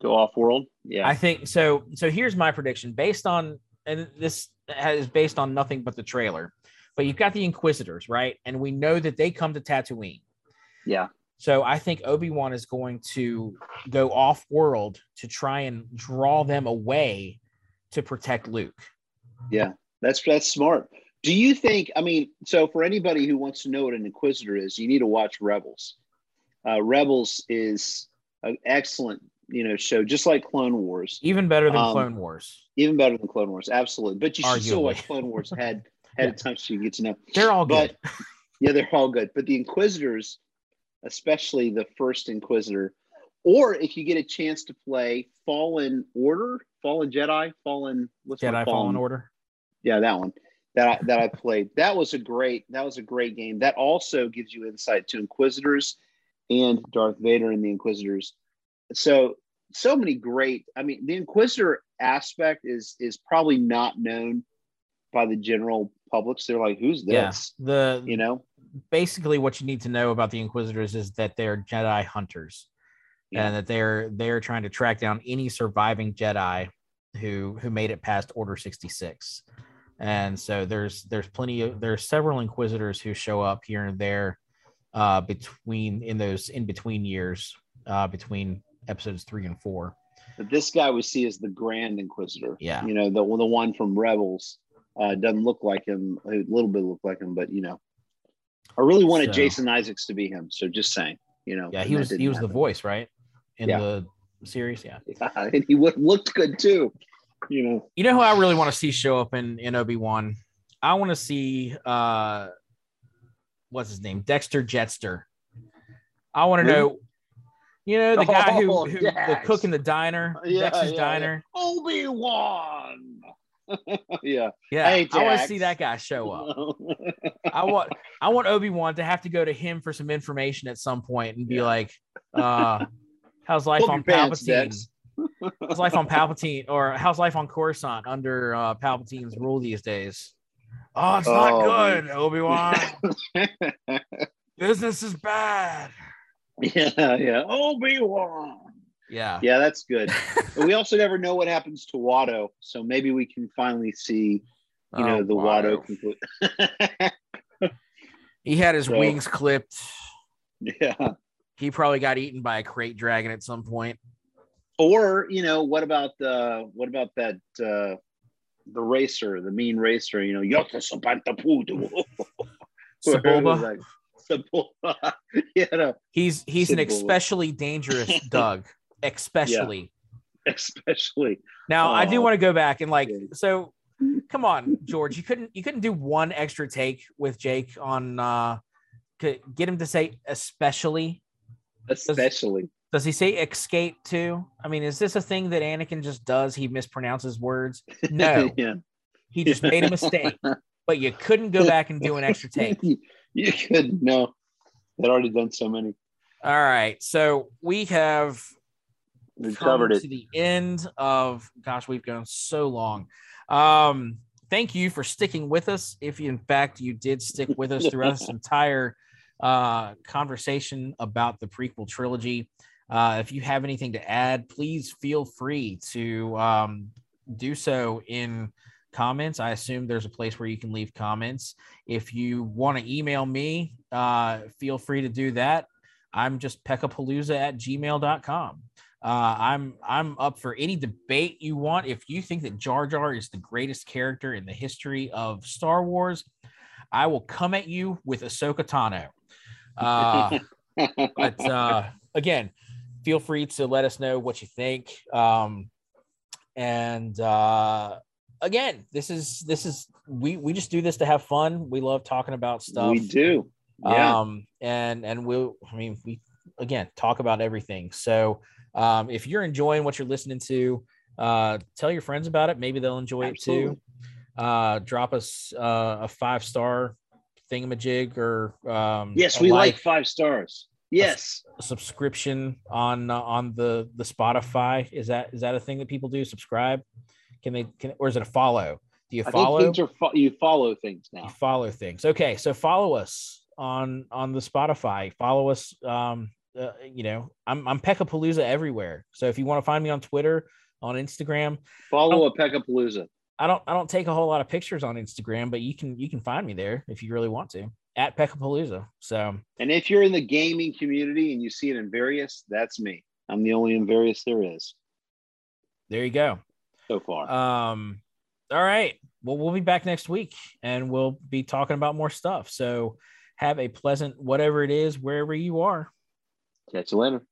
Go off world. Yeah.
I think so. So here's my prediction based on, and this is based on nothing but the trailer. But you've got the Inquisitors, right? And we know that they come to Tatooine.
yeah.
So I think Obi Wan is going to go off world to try and draw them away to protect Luke.
Yeah. That's that's smart Do you think? I mean, so for anybody who wants to know what an Inquisitor is, you need to watch Rebels. Uh, Rebels is an excellent, you know, show, just like Clone Wars.
Even better than
Um,
Clone Wars.
Even better than Clone Wars, absolutely. But you should still watch Clone Wars Had ahead a time so you get to know.
They're all good.
But yeah, they're all good. But the Inquisitors, especially the first Inquisitor, or if you get a chance to play Fallen Order, Fallen Jedi, Fallen what's
Jedi
called?
Fallen Order.
Yeah, that one that I, that I played. That was a great that was a great game. That also gives you insight to Inquisitors and Darth Vader and the Inquisitors. So so many great. I mean, the Inquisitor aspect is is probably not known by the general public. So they're like, "Who's
Yeah.
this?"
The
You know?
basically what you need to know about the Inquisitors is that they're Jedi hunters,
Yeah.
and that they're they're trying to track down any surviving Jedi who who made it past Order sixty six. And so there's there's plenty of there's several Inquisitors who show up here and there uh, between in those in between years uh, between episodes three and four.
But this guy we see as the Grand Inquisitor.
Yeah.
You know, the the one from Rebels uh, doesn't look like him. A little bit look like him, but you know, I really wanted
So-
Jason Isaacs to be him. So just saying, you know.
Yeah, he was he was the voice, right? In
Yeah.
the series, yeah.
and he would looked good too. You know,
You know who I really want to see show up in in Obi Wan? I want to see uh, what's his name, Dexter Jettster. I want to
Who?
know, you know, the guy who,
Oh,
who the cook in the diner,
Yeah,
Dexter's
yeah,
diner.
Obi Wan. yeah.
Yeah,
Hey,
I want to see that guy show up. I want I want Obi Wan to have to go to him for some information at some point and be
Yeah.
like, uh, "How's life on Palpatine? How's life on Palpatine? Or how's life on Coruscant under uh, Palpatine's rule these days?" Oh, it's not
Oh,
good. Obi Wan. Business is bad.
yeah, yeah. Obi Wan.
Yeah.
Yeah, that's good. But we also never know what happens to Watto, so maybe we can finally see, you know,
Oh,
the
wow.
Watto.
He had his
So-
wings clipped.
yeah.
He probably got eaten by a krayt dragon at some point.
Or you know, what about the what about that uh the racer, the mean racer? You know, Yoto Sabantapudu.
Sebulba.
Sebulba. yeah, no,
He's he's an especially dangerous Dug. Especially.
especially.
Now I do want to go back and like
Yeah.
so come on, George. You couldn't you couldn't do one extra take with Jake on uh get him to say especially.
Especially.
Does he say escape too? I mean, is this a thing that Anakin just does? He mispronounces words? No,
yeah.
he just made a mistake. But you couldn't go back and do an extra take.
you could no. I'd already done so many.
All right. So we have
We
come
covered
to
it.
the end of gosh, we've gone so long. Um, thank you for sticking with us. If you, in fact you did stick with us throughout this entire uh, conversation about the prequel trilogy. Uh, if you have anything to add, please feel free to um, do so in comments. I assume there's a place where you can leave comments. If you want to email me, uh, feel free to do that. I'm just peckapalooza at gmail.com. Uh, I'm I'm up for any debate you want. If you think that Jar Jar is the greatest character in the history of Star Wars, I will come at you with Ahsoka Tano. Uh, but uh, again, feel free to let us know what you think. Um, and uh, again, this is this is we we just do this to have fun. We love talking about stuff.
we do. Yeah.
Um, and and we'll I mean we again talk about everything. So um, if you're enjoying what you're listening to, uh, tell your friends about it. Maybe they'll enjoy it too. Uh, drop us uh, a five star thingamajig or um,
yes, we like five stars. Yes.
a subscription on uh, on the the Spotify. Is that is that a thing that people do? Subscribe? Can they can or is it a follow? Do you
I think
follow?
things are fo- you follow things now.
You follow things. Okay, so follow us on on the Spotify. Follow us. Um, uh, you know, I'm I'm Peckapalooza everywhere. So if you want to find me on Twitter, on Instagram,
Follow a Peckapalooza.
I don't I don't take a whole lot of pictures on Instagram, but you can you can find me there if you really want to at Peckapalooza. So
And if you're in the gaming community and you see it in various, that's me. I'm the only in various there is
there you go.
So far.
Um, all right. well, we'll be back next week and we'll be talking about more stuff. So have a pleasant whatever it is, wherever you are.
Catch you later.